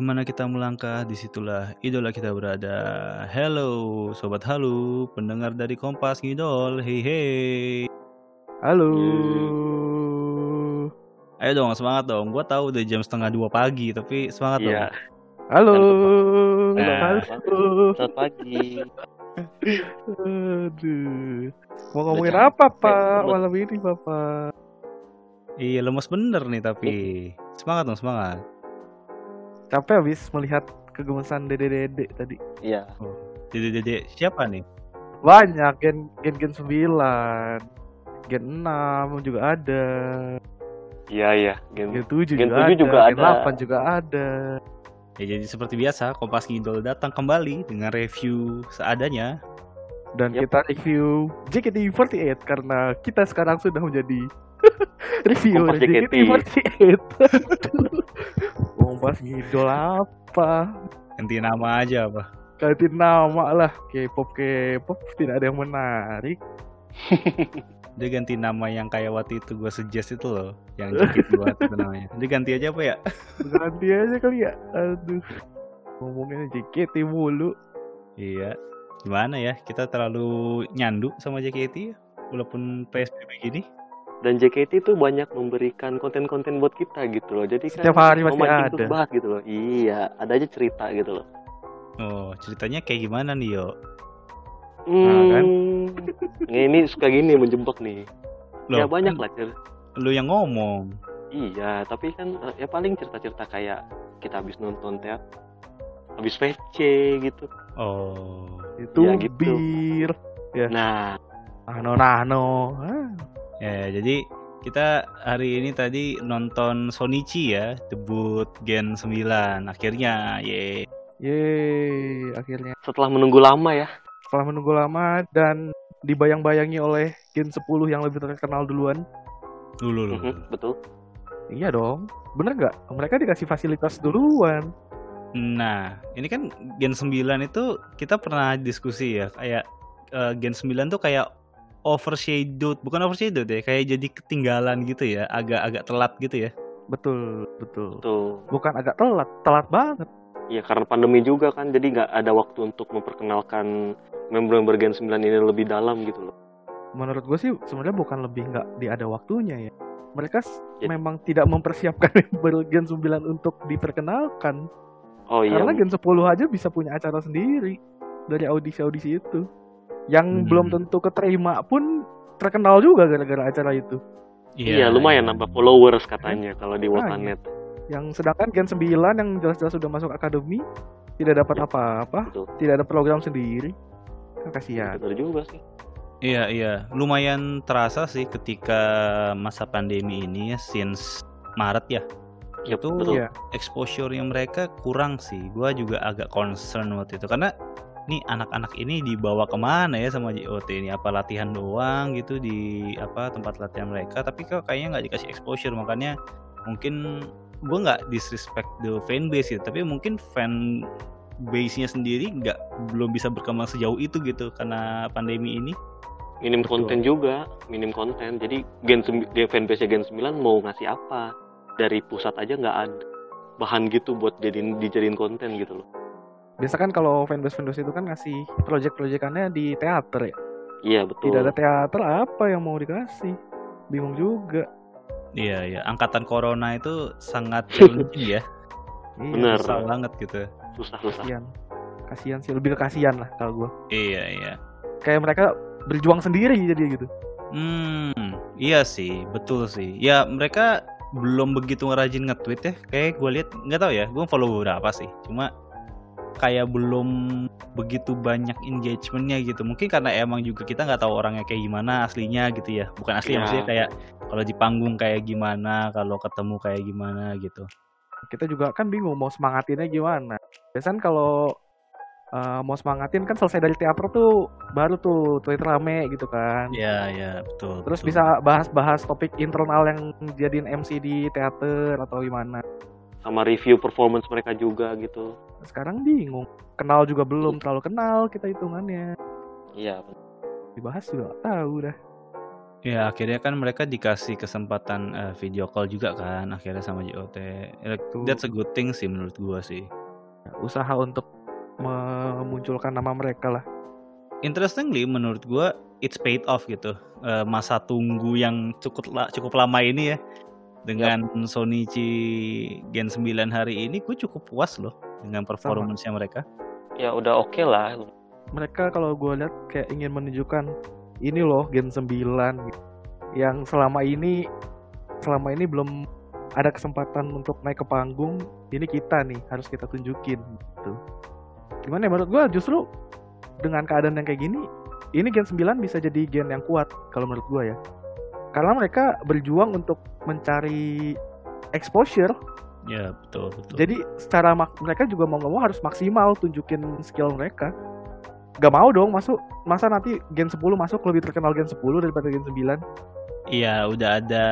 ke mana kita melangkah, di situlah idola kita berada. Hello, sobat halu, pendengar dari Kompas Ngidol. Hei hei. Halo. Ayo dong, semangat dong. Gua tahu udah jam setengah dua pagi, tapi semangat Iya. dong. Halo. Nah. Halo. Selamat pagi. Aduh. Mau ngomongin capek apa, Pak? Malam ini, Bapak. Iya, lemes bener nih tapi. Semangat dong, semangat. Capek habis melihat kegemesan dede-dede tadi. Iya. Dede dede siapa nih? Banyak gen gen gen 9. Gen 6 juga ada. Iya iya. Gen Gen 7 Gen juga 7 ada. juga gen ada. 8 juga ada. Ya jadi seperti biasa, Kompas Ngidol datang kembali dengan review seadanya. Dan Yap. kita review JKT48 karena kita sekarang sudah menjadi review Kompas JKT. JKT48. Kompas ngidol apa? Ganti nama aja apa? Ganti nama lah. K-pop K-pop tidak ada yang menarik. Dia ganti nama yang kayak waktu itu gue suggest itu loh, yang JKT buat itu namanya. Dia ganti aja apa ya? Ganti aja kali ya. Aduh. Ngomongin JKT mulu. Iya. Gimana ya? Kita terlalu nyandu sama JKT ya? Walaupun PSBB gini. Dan JKT itu banyak memberikan konten-konten buat kita gitu loh. Jadi kan Setiap hari pasti ada. bahas gitu loh. Iya, ada aja cerita gitu loh. Oh, ceritanya kayak gimana nih, yo? Nah, kan? Hmm, ini suka gini menjebak nih. Loh, ya banyak kan lah cer. Lu yang ngomong. Iya, tapi kan eh, ya paling cerita-cerita kayak kita habis nonton teater, habis VC gitu. Oh. Itu Ya, gitu. bir. Nah, Nano nano. Ah. Ya, jadi kita hari ini tadi nonton Sonichi ya, debut Gen 9 akhirnya. Ye. Yeay, akhirnya setelah menunggu lama ya. setelah menunggu lama dan dibayang-bayangi oleh Gen 10 yang lebih terkenal duluan. Dulu lu. Mhm, betul. Iya dong. Bener nggak? Mereka dikasih fasilitas duluan. Nah, ini kan Gen 9 itu kita pernah diskusi ya, kayak eh, Gen 9 tuh kayak overshadowed, bukan overshadowed ya, kayak jadi ketinggalan gitu ya, agak-agak telat gitu ya. Betul, betul. Tuh. Bukan agak telat, telat banget. Ya karena pandemi juga kan, jadi nggak ada waktu untuk memperkenalkan member-member Gen 9 ini lebih dalam gitu loh. Menurut gue sih sebenarnya bukan lebih nggak di ada waktunya ya. Mereka Ya. memang tidak mempersiapkan member Gen 9 untuk diperkenalkan. Oh iya, Karena Gen 10 aja bisa punya acara sendiri dari audisi-audisi itu. Yang Hmm. belum tentu keterima pun terkenal juga gara-gara acara itu. iya lumayan nambah followers katanya kalau di Wakanet. Yang sedangkan Gen 9 yang jelas-jelas sudah masuk akademi tidak dapat Ya. apa-apa, Betul. tidak ada program sendiri. Kan kasihan. Benar juga sih. Iya, iya. Lumayan terasa sih ketika masa pandemi ini ya, since Maret ya. Iya, itu betul. Iya. exposure-nya mereka kurang sih. Gua juga agak concern waktu itu karena nih anak-anak ini dibawa ke mana ya sama JOT ini apa latihan doang gitu di apa tempat latihan mereka tapi kok kayaknya nggak dikasih exposure makanya mungkin gue nggak disrespect the fan base gitu tapi mungkin fan base-nya sendiri nggak belum bisa berkembang sejauh itu gitu karena pandemi ini Minim Betul. konten juga, minim konten. Jadi Gen di fanbase Gen 9 mau ngasih apa? Dari pusat aja nggak ada bahan gitu buat jadiin dijadiin konten gitu loh. Biasa kan kalau fanbase-fanbase itu kan ngasih project-projectannya di teater ya. Iya betul. Tidak ada teater apa yang mau dikasih? Bingung juga. iya iya angkatan corona itu sangat challenging ya Iya, Bener. susah banget gitu Susah susah. Kasihan. Kasihan sih, lebih ke kasihan lah kalau gua. iya iya Kayak mereka berjuang sendiri jadi gitu. Hmm, iya sih, betul sih. Ya mereka belum begitu ngerajin nge-tweet ya. Kayak gue lihat nggak tahu ya, gue follow beberapa sih. Cuma kayak belum begitu banyak engagementnya gitu. Mungkin karena emang juga kita nggak tahu orangnya kayak gimana aslinya gitu ya. Bukan asli Iya. maksudnya kayak kalau di panggung kayak gimana, kalau ketemu kayak gimana gitu. Kita juga kan bingung mau semangatinnya gimana. Biasanya kalau uh, mau semangatin kan selesai dari teater tuh baru tuh Twitter rame gitu kan. Iya iya betul. Terus betul. bisa bahas-bahas topik internal yang jadiin MC di teater atau gimana. Sama review performance mereka juga gitu. Sekarang bingung. Kenal juga belum terlalu kenal kita hitungannya. Iya. Dibahas juga tahu dah. Ya akhirnya kan mereka dikasih kesempatan uh, video call juga kan akhirnya sama JOT. Ya, that's a good thing sih menurut gua sih. Usaha untuk memunculkan nama mereka lah. Interestingly menurut gua it's paid off gitu. Uh, masa tunggu yang cukup la cukup lama ini ya dengan yep. Sonichi Gen 9 hari ini gue cukup puas loh dengan performance-nya mereka. Ya udah oke okay lah. Mereka kalau gue lihat kayak ingin menunjukkan ini loh Gen 9 gitu. yang selama ini selama ini belum ada kesempatan untuk naik ke panggung ini kita nih harus kita tunjukin gitu gimana ya menurut gue justru dengan keadaan yang kayak gini ini Gen 9 bisa jadi gen yang kuat kalau menurut gue ya karena mereka berjuang untuk mencari exposure ya betul betul. Jadi secara mereka juga mau nggak mau harus maksimal tunjukin skill mereka. Gak mau dong masuk masa nanti Gen 10 masuk lebih terkenal Gen 10 daripada Gen 9 Iya udah ada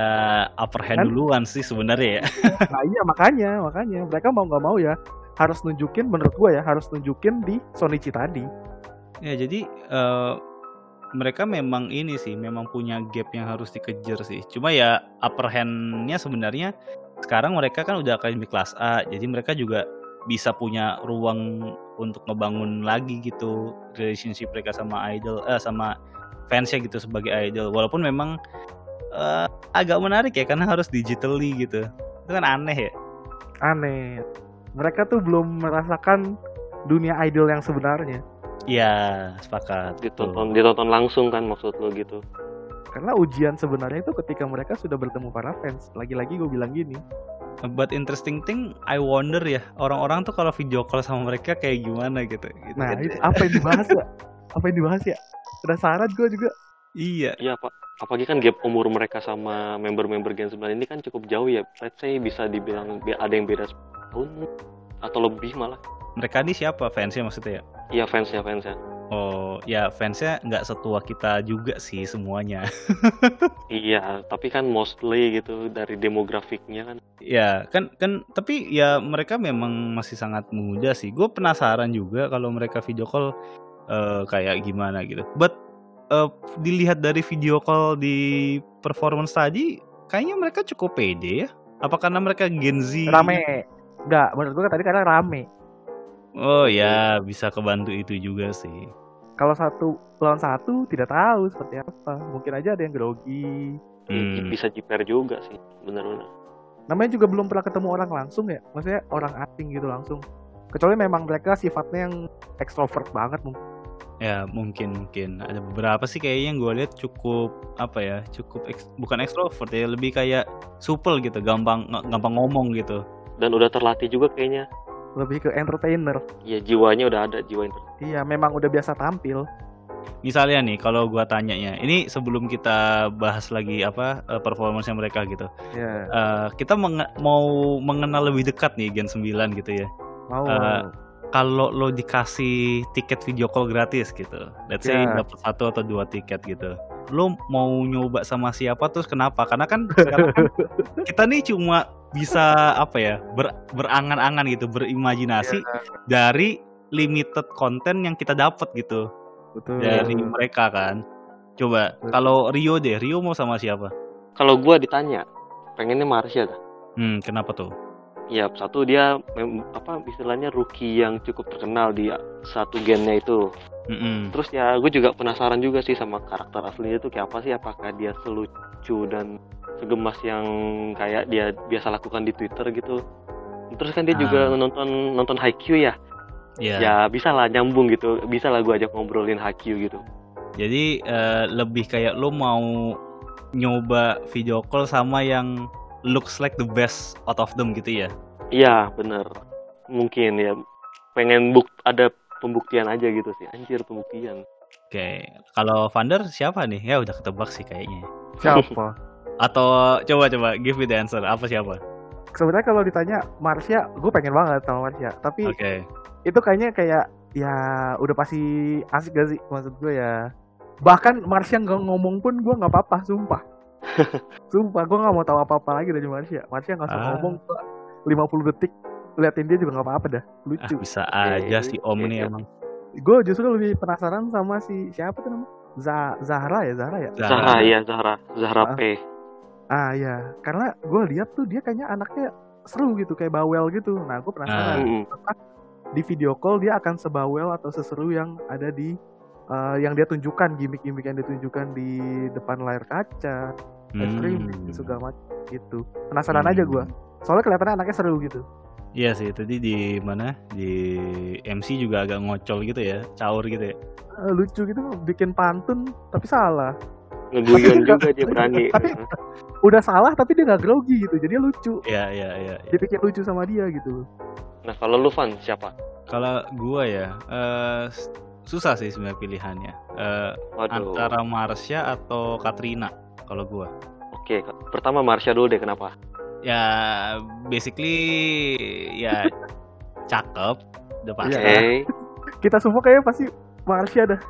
upper hand kan? duluan sih sebenarnya ya. Nah iya makanya makanya. Mereka mau nggak mau ya harus nunjukin menurut gua ya harus nunjukin di Sonichi tadi. Ya jadi uh, mereka memang ini sih memang punya gap yang harus dikejar sih. Cuma ya upper handnya sebenarnya sekarang mereka kan udah akademi kelas A jadi mereka juga bisa punya ruang untuk ngebangun lagi gitu relationship mereka sama idol eh, sama fansnya gitu sebagai idol. Walaupun memang uh, agak menarik ya karena harus digitally gitu. Itu kan aneh ya. Aneh. Mereka tuh belum merasakan dunia idol yang sebenarnya. Iya sepakat. Ditonton ditonton langsung kan maksud lo gitu karena ujian sebenarnya itu ketika mereka sudah bertemu para fans lagi-lagi gue bilang gini But interesting thing, I wonder ya orang-orang tuh kalau video call sama mereka kayak gimana gitu. gitu nah kan. itu apa yang dibahas ya? Apa yang dibahas ya? Penasaran gue juga. Iya. Iya pak. Apalagi kan gap umur mereka sama member-member Gen 9 ini kan cukup jauh ya. Let's say bisa dibilang ada yang beda tahun atau lebih malah. Mereka ini siapa fansnya maksudnya ya? Iya fansnya fansnya. Oh, ya fansnya nggak setua kita juga sih semuanya. iya, tapi kan mostly gitu dari demografiknya kan. Ya, kan kan tapi ya mereka memang masih sangat muda sih. Gue penasaran juga kalau mereka video call uh, kayak gimana gitu. But uh, dilihat dari video call di performance tadi, kayaknya mereka cukup pede ya. Apa karena mereka Gen Z? Rame. Enggak, menurut gue tadi karena rame Oh ya, bisa kebantu itu juga sih. Kalau satu lawan satu tidak tahu seperti apa. Mungkin aja ada yang grogi. Hmm. Bisa jiper juga sih, benar-benar. Namanya juga belum pernah ketemu orang langsung ya. Maksudnya orang asing gitu langsung. Kecuali memang mereka sifatnya yang ekstrovert banget mungkin. Ya mungkin mungkin ada beberapa sih kayaknya yang gue lihat cukup apa ya cukup eks, bukan ekstrovert ya lebih kayak supel gitu gampang gampang ngomong gitu dan udah terlatih juga kayaknya lebih ke entertainer. Iya jiwanya udah ada jiwa entertainer. Iya memang udah biasa tampil. Misalnya nih kalau gua tanya ya, ini sebelum kita bahas lagi apa uh, performance mereka gitu. Yeah. Iya. Uh, kita menge mau mengenal lebih dekat nih Gen 9 gitu ya. Mau. Uh, kalau lo dikasih tiket video call gratis gitu, let's say yeah. dapat satu atau dua tiket gitu, lo mau nyoba sama siapa terus kenapa? Karena kan, kan kita nih cuma bisa apa ya ber, berangan-angan gitu berimajinasi yeah. dari limited konten yang kita dapat gitu. Betul. dari mereka kan. Coba kalau Rio deh Rio mau sama siapa? Kalau gue ditanya pengennya Marsha hmm kenapa tuh? Ya satu dia apa istilahnya rookie yang cukup terkenal di satu gennya itu mm-hmm. terus ya gue juga penasaran juga sih sama karakter aslinya itu kayak apa sih apakah dia selucu dan segemas yang kayak dia biasa lakukan di Twitter gitu. Terus kan dia ah. juga nonton nonton Haikyuu ya. Yeah. Ya bisa lah nyambung gitu, bisa lah gue ajak ngobrolin Haikyuu gitu. Jadi uh, lebih kayak lo mau nyoba video call sama yang looks like the best out of them gitu ya? Iya bener, mungkin ya pengen buk ada pembuktian aja gitu sih, anjir pembuktian. Oke, okay. kalau Vander siapa nih? Ya udah ketebak sih kayaknya. Siapa? Atau coba coba give me the answer. Apa siapa? Sebenarnya kalau ditanya Marsha, gue pengen banget sama Marsha. Tapi okay. itu kayaknya kayak ya udah pasti asik gak sih maksud gue ya. Bahkan Marsha nggak ngomong pun gue nggak apa-apa, sumpah. sumpah gue nggak mau tahu apa-apa lagi dari Marsha. Marsha nggak usah ah. ngomong 50 detik liatin dia juga nggak apa-apa dah. Lucu. Ah, bisa aja si Om ini emang. Gue justru lebih penasaran sama si siapa tuh namanya? Za- Zahra ya Zahra ya Zahra iya Zahra Zahra Ah. P ah ya karena gue lihat tuh dia kayaknya anaknya seru gitu kayak bawel gitu nah gue penasaran apakah di video call dia akan sebawel atau seseru yang ada di eh, yang dia tunjukkan gimmick-gimmick yang ditunjukkan di depan layar kaca streaming Hmm. segala macam gitu penasaran Hmm. aja gue soalnya kelihatannya anaknya seru gitu Iya sih, tadi di mana di MC juga agak ngocol gitu ya, caur gitu ya. Eh, lucu gitu bikin pantun tapi salah ngeguyon juga dia berani tapi udah salah tapi dia nggak grogi gitu jadi lucu Iya iya iya. iya. dia pikir lucu sama dia gitu nah kalau lu Van siapa Kalau gua ya eh, s- susah sih sebenarnya pilihannya. Eh, waduh antara Marsha atau Katrina kalau gua. oke pertama Marsha dulu deh kenapa Ya basically ya cakep, udah pasti. Iya. kita semua kayaknya pasti Marsha dah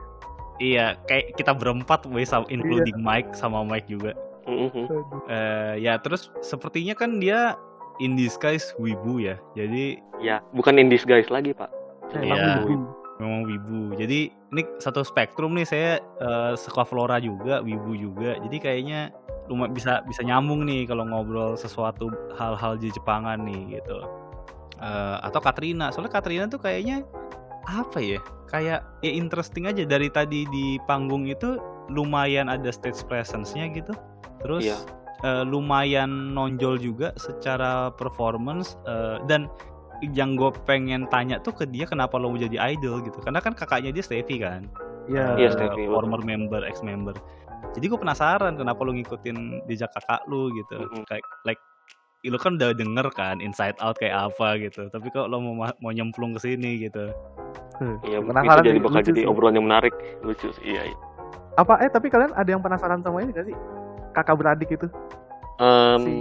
Iya, kayak kita berempat, sama- including Mike sama Mike juga. Mhm. Aduh. Eh, ya terus sepertinya kan dia in disguise wibu ya. Jadi ya bukan in disguise lagi pak Emang Iya. lucu. memang wibu. Jadi ini satu spektrum nih saya eh, sekolah flora juga, wibu juga. Jadi kayaknya lumayan bisa bisa nyambung nih kalau ngobrol sesuatu hal-hal di Jepangan nih gitu. Eh, atau Katrina, soalnya Katrina tuh kayaknya apa ya? Kayak ya interesting aja dari tadi di panggung itu lumayan ada stage presence-nya gitu. Terus Iya. eh, lumayan nonjol juga secara performance eh, dan yang gue pengen tanya tuh ke dia kenapa lo mau jadi idol gitu karena kan kakaknya dia Stevie kan Iya. Iya, Eh, Stevie, former member ex member jadi gue penasaran kenapa lo ngikutin jejak kakak lu gitu kayak like lo kan udah denger kan inside out kayak apa gitu tapi kok lo mau ma- mau nyemplung ke sini gitu Iya, itu Penasaran jadi sih, bakal jadi sih. obrolan yang menarik. Lucu sih, iya. iya. apa eh tapi kalian ada yang penasaran sama ini gak sih kakak beradik itu Em, si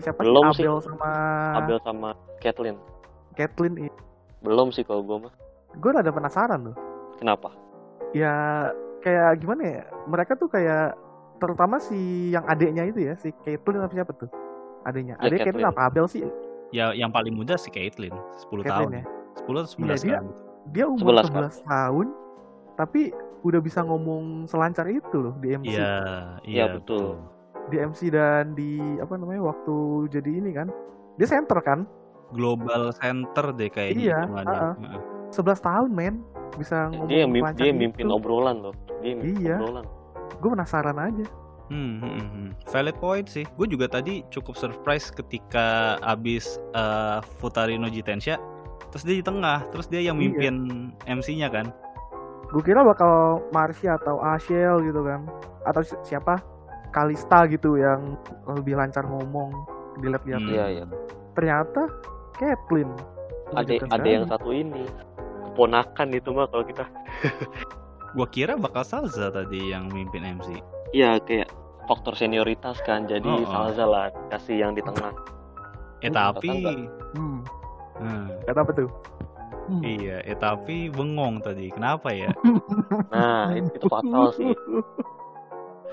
siapa belum sih sih. Abel sama Abel sama Kathleen. Kathleen ini Belum sih kalau gue mah. gue rada penasaran loh Kenapa? ya kayak gimana ya mereka tuh kayak terutama si yang adiknya itu ya si Caitlyn apa siapa tuh? Adiknya Ya, adiknya Caitlyn. apa Abel sih ya? Yang paling muda si Caitlyn 10 tahun. ya? 10 atau 11 Iya, dia- tahun. dia umur 11 kan? 11 tahun tapi udah bisa ngomong selancar itu loh di MC iya Iya, iya betul. di MC dan di apa namanya waktu jadi ini kan. Dia center kan? Global center deh kayaknya Iya. Heeh. 11 tahun men bisa ngomong Dia yang mim- dia yang mimpin itu. obrolan loh. Dia yang mimpin Iya. obrolan. gue penasaran aja Hmm, hmm, hmm, hmm. valid point sih. Gue juga tadi cukup surprise ketika abis eh, Futari no Jitensha, terus dia di tengah, terus dia yang Iya. mimpin MC-nya kan. gue kira bakal Marsha atau Ashel gitu kan atau si- siapa Kalista gitu yang lebih lancar ngomong dilihat-lihat Hmm. Iya, iya. ternyata Kathleen Ada ada yang satu ini. Keponakan itu mah kalau kita. Gue kira bakal Salza tadi yang mimpin MC. Iya, kayak faktor senioritas kan. Jadi Oh, oh. Salza lah kasih yang di tengah. Eh Hmm, tapi, kata hmm, hmm, kata apa tuh Hmm. iya, eh tapi bengong tadi. Kenapa ya? Nah, itu, itu fatal sih.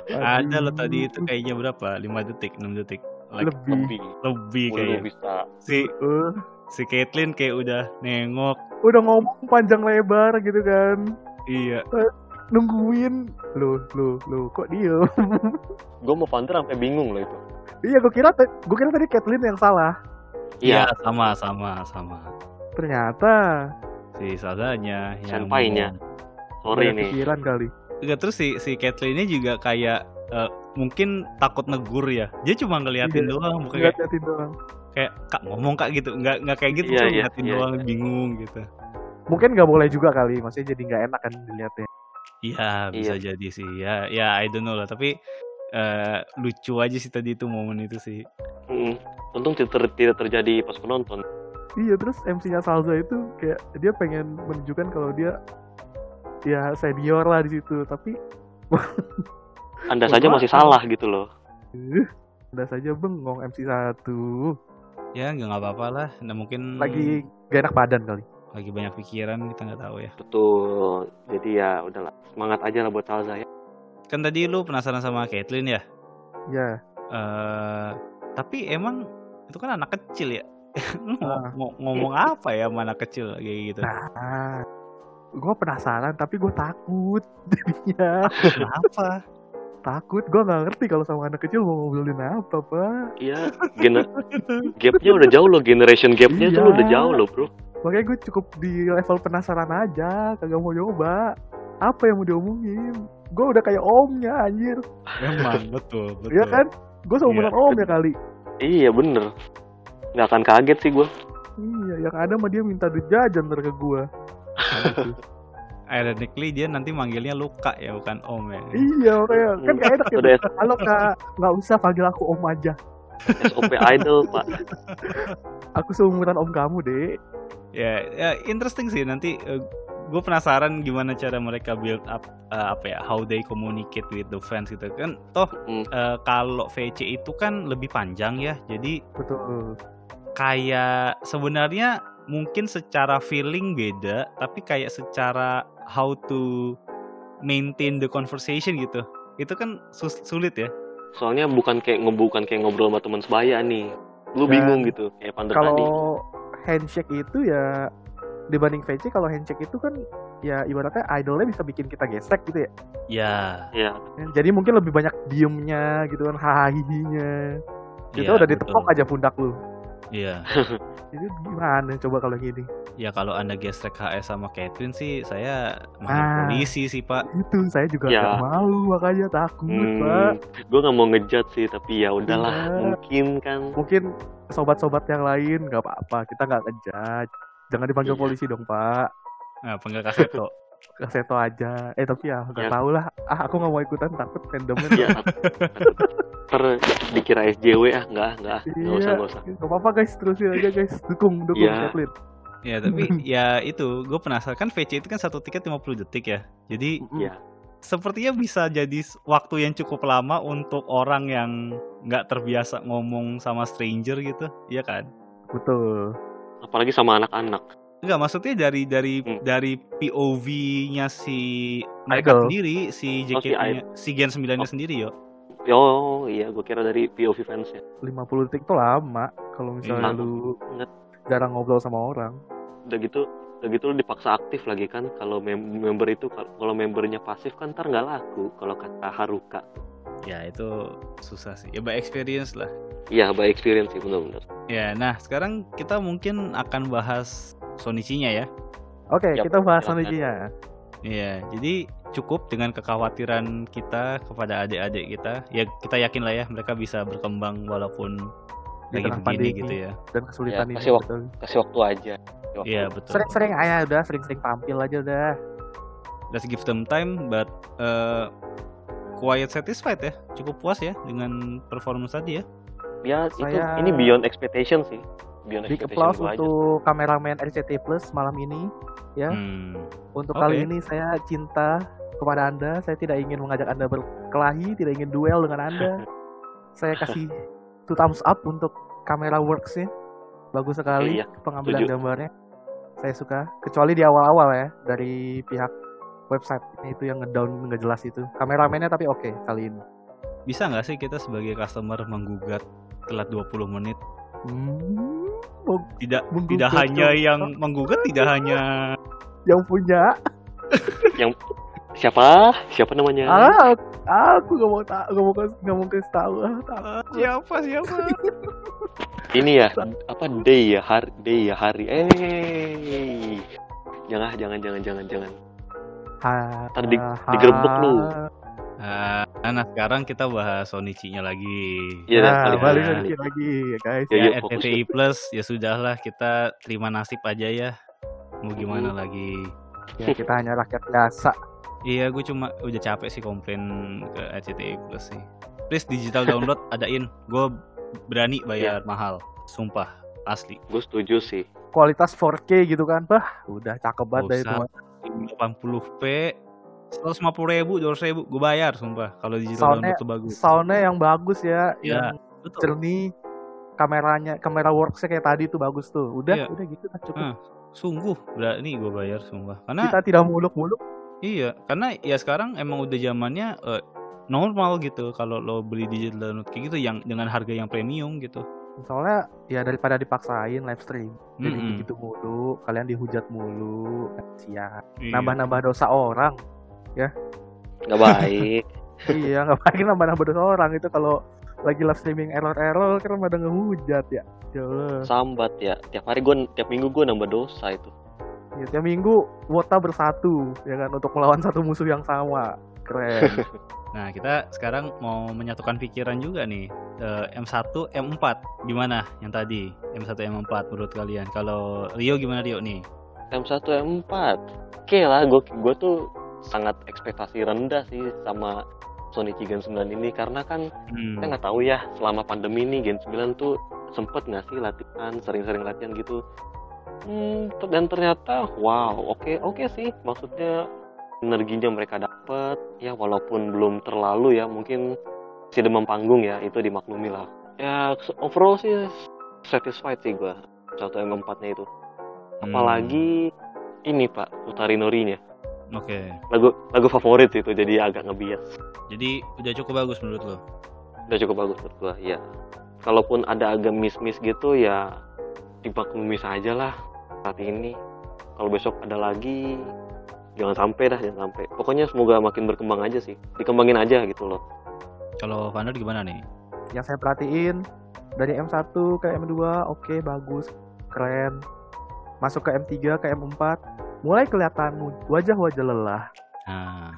Ada lo tadi itu kayaknya berapa? 5 detik, 6 detik. Like, lebih Lebih. lebih Lu kayaknya. bisa. Si Eh, si Caitlyn kayak udah nengok. Udah ngomong panjang lebar gitu kan Iya. nungguin lo lo lo kok dia Gue mau Panther sampai bingung loh itu. iya gue kira gue kira tadi Kathleen yang salah Iya, Iya, sama sama sama. ternyata Si Salzanya yang bengong. sorry Beda nih. pikiran kali Enggak terus si si Kathleen ini juga kayak eh, mungkin takut negur ya. Dia cuma ngeliatin Iya, doang, bukan kayak, lihat doang kayak kak ngomong kak gitu. Enggak enggak kayak gitu, Iya, cuma iya, ngeliatin iya, doang iya. bingung gitu. Mungkin nggak boleh juga kali maksudnya jadi nggak enak kan dilihatnya Iya, bisa jadi sih. Ya ya I don't know lah, tapi eh, lucu aja sih tadi itu momen itu sih. Mm-mm. Untung tidak, ter- tidak terjadi pas penonton. iya terus MC-nya Salza itu kayak dia pengen menunjukkan kalau dia ya senior lah di situ tapi Anda saja masih salah gitu loh. udah saja bengong MC satu Ya nggak nggak apa-apa lah. Nah mungkin lagi gak enak badan kali lagi banyak pikiran kita nggak tahu ya. Betul. Jadi ya udahlah. Semangat aja lah buat Salza ya. Kan tadi lu penasaran sama Caitlyn ya. ya eh tapi emang itu kan anak kecil ya. Lu mau- Ah. mau ngomong apa ya sama anak kecil kayak gitu? nah gue penasaran tapi gue takut jadinya Kenapa? Takut gue nggak ngerti kalau sama anak kecil mau ngobrolin apa pak Iya, gener gapnya udah jauh loh, generation gapnya Iya. tuh udah jauh loh bro. makanya gue cukup di level penasaran aja kagak mau nyoba apa yang mau diomongin gue udah kayak omnya anjir Emang betul, betul. Iya kan gue seumuran Iya. om ya kali Iya bener. Nggak akan kaget sih gue. iya yang ada mah dia minta duit jajan ntar ke gue Ironically dia nanti manggilnya Luka ya bukan Om ya. iya makanya kan gak enak ya Udah. kalau kak nggak usah panggil aku om aja SOP idol pak. aku seumuran om kamu deh Ya, ya interesting sih nanti gue penasaran gimana cara mereka build up eh, apa ya how they communicate with the fans gitu kan toh Hmm. eh, kalau VC itu kan lebih panjang ya jadi betul kayak sebenarnya mungkin secara feeling beda tapi kayak secara how to maintain the conversation gitu itu kan sus- sulit ya Soalnya bukan kayak ngebukan kayak ngobrol sama teman sebaya nih. Lu Dan bingung gitu kayak Pander tadi. kalau handshake itu ya dibanding VC kalau handshake itu kan ya ibaratnya idolnya bisa bikin kita gesek gitu ya ya Iya. jadi mungkin lebih banyak diemnya gitu kan hahihinya kita ya, udah ditepok betul. aja pundak lu iya itu gimana coba kalau gini ya kalau anda gesrek HS sama Catherine sih saya Ah. manggil polisi sih pak itu saya juga Ya. gak malu makanya takut pak Hmm, gue nggak mau ngejudge sih tapi ya udahlah Iya. mungkin kan mungkin sobat-sobat yang lain nggak apa-apa kita nggak ngejudge jangan dipanggil Iya. polisi dong pak nah panggil kaseto kaseto aja eh tapi ya nggak Ya. tahu lah ah aku nggak mau ikutan takut fandomnya ya ter dikira SJW ah nggak nggak nggak usah Iya. nggak usah Gak apa-apa guys, terusin aja guys. Dukung, dukung Iya. Kathleen. ya tapi ya itu gue penasaran kan VC itu kan satu tiket 50 detik ya jadi. Iya. sepertinya bisa jadi waktu yang cukup lama untuk orang yang nggak terbiasa ngomong sama stranger gitu iya kan Betul. apalagi sama anak-anak Enggak, maksudnya dari dari Hmm. dari POV-nya si mereka Idol. sendiri, si Oh, si si Gen 9-nya Oh. sendiri yo. oh iya gue kira dari POV fansnya 50 detik tuh lama kalau misalnya Lama lu banget. jarang ngobrol sama orang. udah gitu udah gitu lu dipaksa aktif lagi kan kalau mem- member itu kal- kalau membernya pasif kan ntar nggak laku kalau kata Haruka Ya itu susah sih. Ya by experience lah. iya by experience sih benar-benar Ya, nah sekarang kita mungkin akan bahas Sonichi-nya ya. Oke, Yap, kita bahas. Sonichi-nya. Iya, jadi cukup dengan kekhawatiran kita kepada adik-adik kita. Ya kita yakin lah ya mereka bisa berkembang walaupun Di lagi begini pandemi. gitu ya. Dan kesulitan Ya, ini. kasih waktu. betul. kasih waktu aja waktu. Iya betul. Sering-sering aja udah, sering-sering tampil aja udah. Let's give them time, but uh, quiet satisfied ya. Cukup puas ya dengan performance tadi ya. ya itu Saya- ini beyond expectation sih Big applause gua aja untuk kameramen RCT Plus malam ini. Ya. Hmm. Untuk Oke. kali ini saya cinta kepada Anda. Saya tidak ingin mengajak Anda berkelahi, tidak ingin duel dengan Anda. saya kasih two thumbs up untuk kamera works-nya. Bagus sekali Iya, pengambilan setuju. gambarnya. Saya suka. Kecuali di awal-awal ya dari pihak website itu yang ngedown nggak jelas itu. Kameramennya tapi oke kali ini. Bisa nggak sih kita sebagai customer menggugat telat 20 menit? Hmm, mau- Tidak Menggugat tidak hanya dong. yang menggugat tidak hanya yang punya. Siapa? Siapa namanya? Ah aku gak mau tak gak mau kasih gak mau kasih tahu. Ah tak. siapa siapa? ini ya apa day ya hari day ya hari. Eh jangan jangan jangan jangan jangan. Ha, Ntar di- ha, digerebek lu. Nah, nah sekarang kita bahas Sonichi-nya lagi. Iya, nah, ya. balik lagi lagi ya guys. Ya, ya Plus ya sudahlah kita terima nasib aja ya. Mau iya. gimana hmm. lagi? Ya kita hanya rakyat biasa. Iya, gue cuma udah capek sih komplain ke RCTI Plus sih. Please digital download adain. Gue berani bayar ya. mahal. Sumpah, asli. Gue setuju sih. Kualitas 4K gitu kan, bah, udah cakep banget dari itu. 80p seratus lima puluh ribu 200 ribu gue bayar sumpah kalau digital soundnya, download tuh bagus soundnya yang bagus ya ya yang betul. jernih kameranya kamera worksnya kayak tadi tuh bagus tuh udah ya. udah gitu kan cukup nah, sungguh berani gue bayar sumpah karena kita tidak muluk-muluk iya karena ya sekarang emang udah zamannya uh, normal gitu kalau lo beli digital download kayak gitu yang dengan harga yang premium gitu soalnya ya daripada dipaksain live stream jadi mm -hmm. begitu mulu kalian dihujat mulu sia. iya. nambah-nambah dosa orang nggak baik iya, nggak pakai nambah-nambah dosa orang itu kalau lagi live streaming error-error kan pada ngehujat ya. Jelas. sambat ya tiap hari gue tiap minggu gue nambah dosa itu Ya, tiap minggu wota bersatu ya kan untuk melawan satu musuh yang sama. Keren. Nah, kita sekarang mau menyatukan pikiran juga nih. Eh, M1, M4 gimana yang tadi? M1, M4 menurut kalian? Kalau Rio gimana Rio nih? M1 M4 oke lah gue gue tuh sangat ekspektasi rendah sih sama Sonichi Gen 9 ini. Karena kan Hmm. kita nggak tahu ya selama pandemi ini Gen 9 tuh sempet nggak sih latihan sering-sering latihan gitu. Hmm, dan ternyata wow oke oke sih. Maksudnya energinya mereka dapat ya walaupun belum terlalu ya mungkin si demam panggung ya itu dimaklumi lah. Ya overall sih satisfied sih gua. Satu M4 nya itu. Hmm. apalagi ini pak Utari Norinya Oke. lagu lagu favorit itu jadi agak ngebias. Jadi udah cukup bagus menurut lo? udah cukup bagus menurut gua ya kalaupun ada agak miss-miss gitu ya dimaklumi saja lah saat ini. Kalau besok ada lagi jangan sampai dah jangan sampai. Pokoknya semoga makin berkembang aja sih. Dikembangin aja gitu loh. Kalau Vander gimana nih? yang saya perhatiin. Dari M1 ke M2 oke bagus keren. Masuk ke M3 ke M4 mulai kelihatan wajah-wajah lelah. Nah,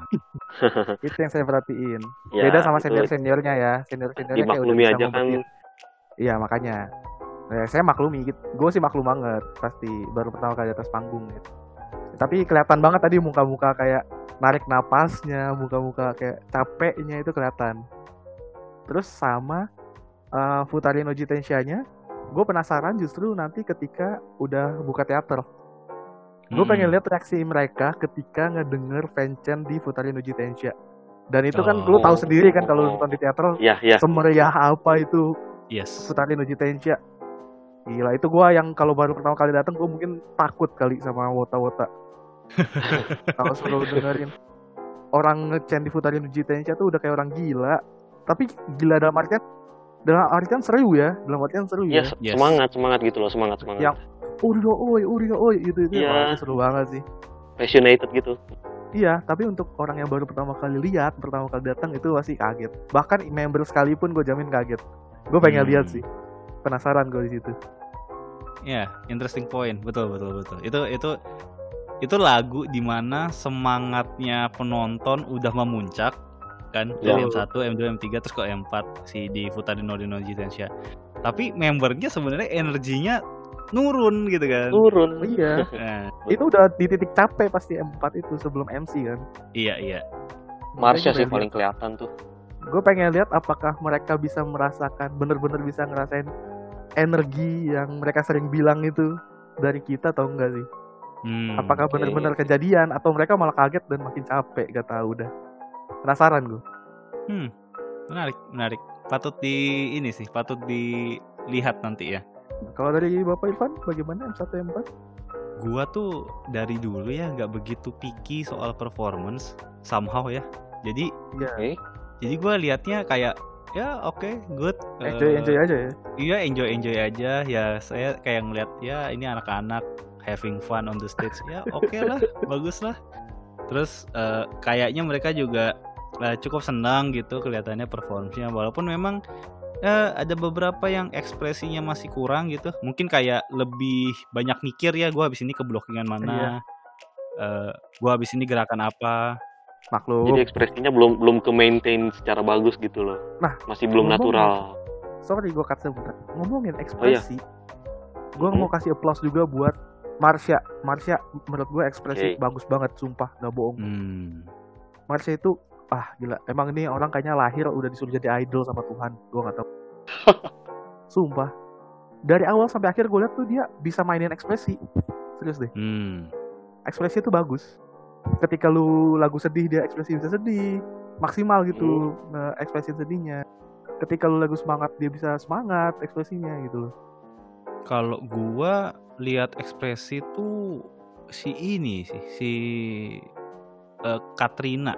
itu yang saya perhatiin. Ya, beda sama senior seniornya ya. Senior seniornya kayak udah aja kan. iya makanya. Ya, saya maklumi gitu. Gue sih maklum banget pasti baru pertama kali di atas panggung gitu. Tapi kelihatan banget tadi muka-muka kayak narik napasnya muka-muka kayak capeknya itu kelihatan. Terus sama uh, Futari no Jitensha-nya gue penasaran justru nanti ketika udah buka teater gue hmm. pengen lihat reaksi mereka ketika ngedenger fanchan di Futari no Jitensha dan itu kan lu Oh. tahu sendiri kan kalau lu nonton di teater ya ya semeriah apa itu Yes. Futari no Jitensha gila itu gua yang kalau baru pertama kali datang gua mungkin takut kali sama wota-wota kalau suruh dengerin orang ngecen di Futari no Jitensha tuh udah kayak orang gila tapi gila dalam artian dalam artian seru ya dalam artian seru ya ya Yes. semangat semangat gitu loh semangat semangat Yang- Uriga oi Uriga oi itu itu Iya. wah, itu seru banget sih passionated gitu Iya, tapi untuk orang yang baru pertama kali lihat, pertama kali datang itu pasti kaget. Bahkan member sekalipun gue jamin kaget. Gue pengen Hmm. lihat sih, penasaran gue di situ. Ya, interesting point. Betul, betul, betul. Itu itu itu lagu di mana semangatnya penonton udah memuncak kan Ya. dari M1, M2, M3 terus ke M4 si di Futari no Rino Jitensha. Tapi membernya sebenarnya energinya nurun gitu kan. turun Oh, iya, Nah, itu udah di titik capek pasti M4 itu sebelum MC kan. iya, iya. Marsha sih paling kelihatan tuh Gue pengen lihat apakah mereka bisa merasakan, bener-bener bisa ngerasain energi yang mereka sering bilang itu dari kita atau enggak sih? Hmm, Apakah bener-bener kejadian atau mereka malah kaget dan makin capek? Gak tahu udah. Penasaran gue. hmm, menarik, menarik. Patut di ini sih, patut dilihat nanti ya. Kalau dari Bapak Irfan, bagaimana M1 M4? Gua tuh dari dulu ya nggak begitu picky soal performance somehow ya. Jadi Iya. Oke. jadi gua liatnya kayak ya oke good Enjoy Eh, enjoy aja ya. iya enjoy enjoy aja ya saya kayak ngeliat ya ini anak-anak having fun on the stage ya oke lah bagus lah terus eh, kayaknya mereka juga eh, cukup senang gitu kelihatannya performnya walaupun memang eh, ada beberapa yang ekspresinya masih kurang gitu mungkin kayak lebih banyak mikir ya gua habis ini ke blockingan mana Iya. eh, gua habis ini gerakan apa Maklum. jadi ekspresinya belum belum ke maintain secara bagus gitu loh Nah, masih belum ngomong- natural Sorry gue cut sebentar. Ngomongin Oh, iya. ekspresi. Gue Mhm. mau kasih applause juga buat Marsha. Marsha menurut gue ekspresi Oke. bagus banget sumpah, gak bohong. hmm. Marsha itu ah gila. Emang ini orang kayaknya lahir udah disuruh jadi idol sama Tuhan. Gue gak tahu. sumpah. Dari awal sampai akhir gue liat tuh dia bisa mainin ekspresi. Serius deh. Hmm. Ekspresi itu bagus. Ketika lu lagu sedih dia ekspresi bisa sedih. Maksimal gitu nge ekspresi sedihnya. Ketika lu lagu semangat dia bisa semangat ekspresinya gitu loh. Kalau gua lihat ekspresi tuh si ini sih si eh, Katrina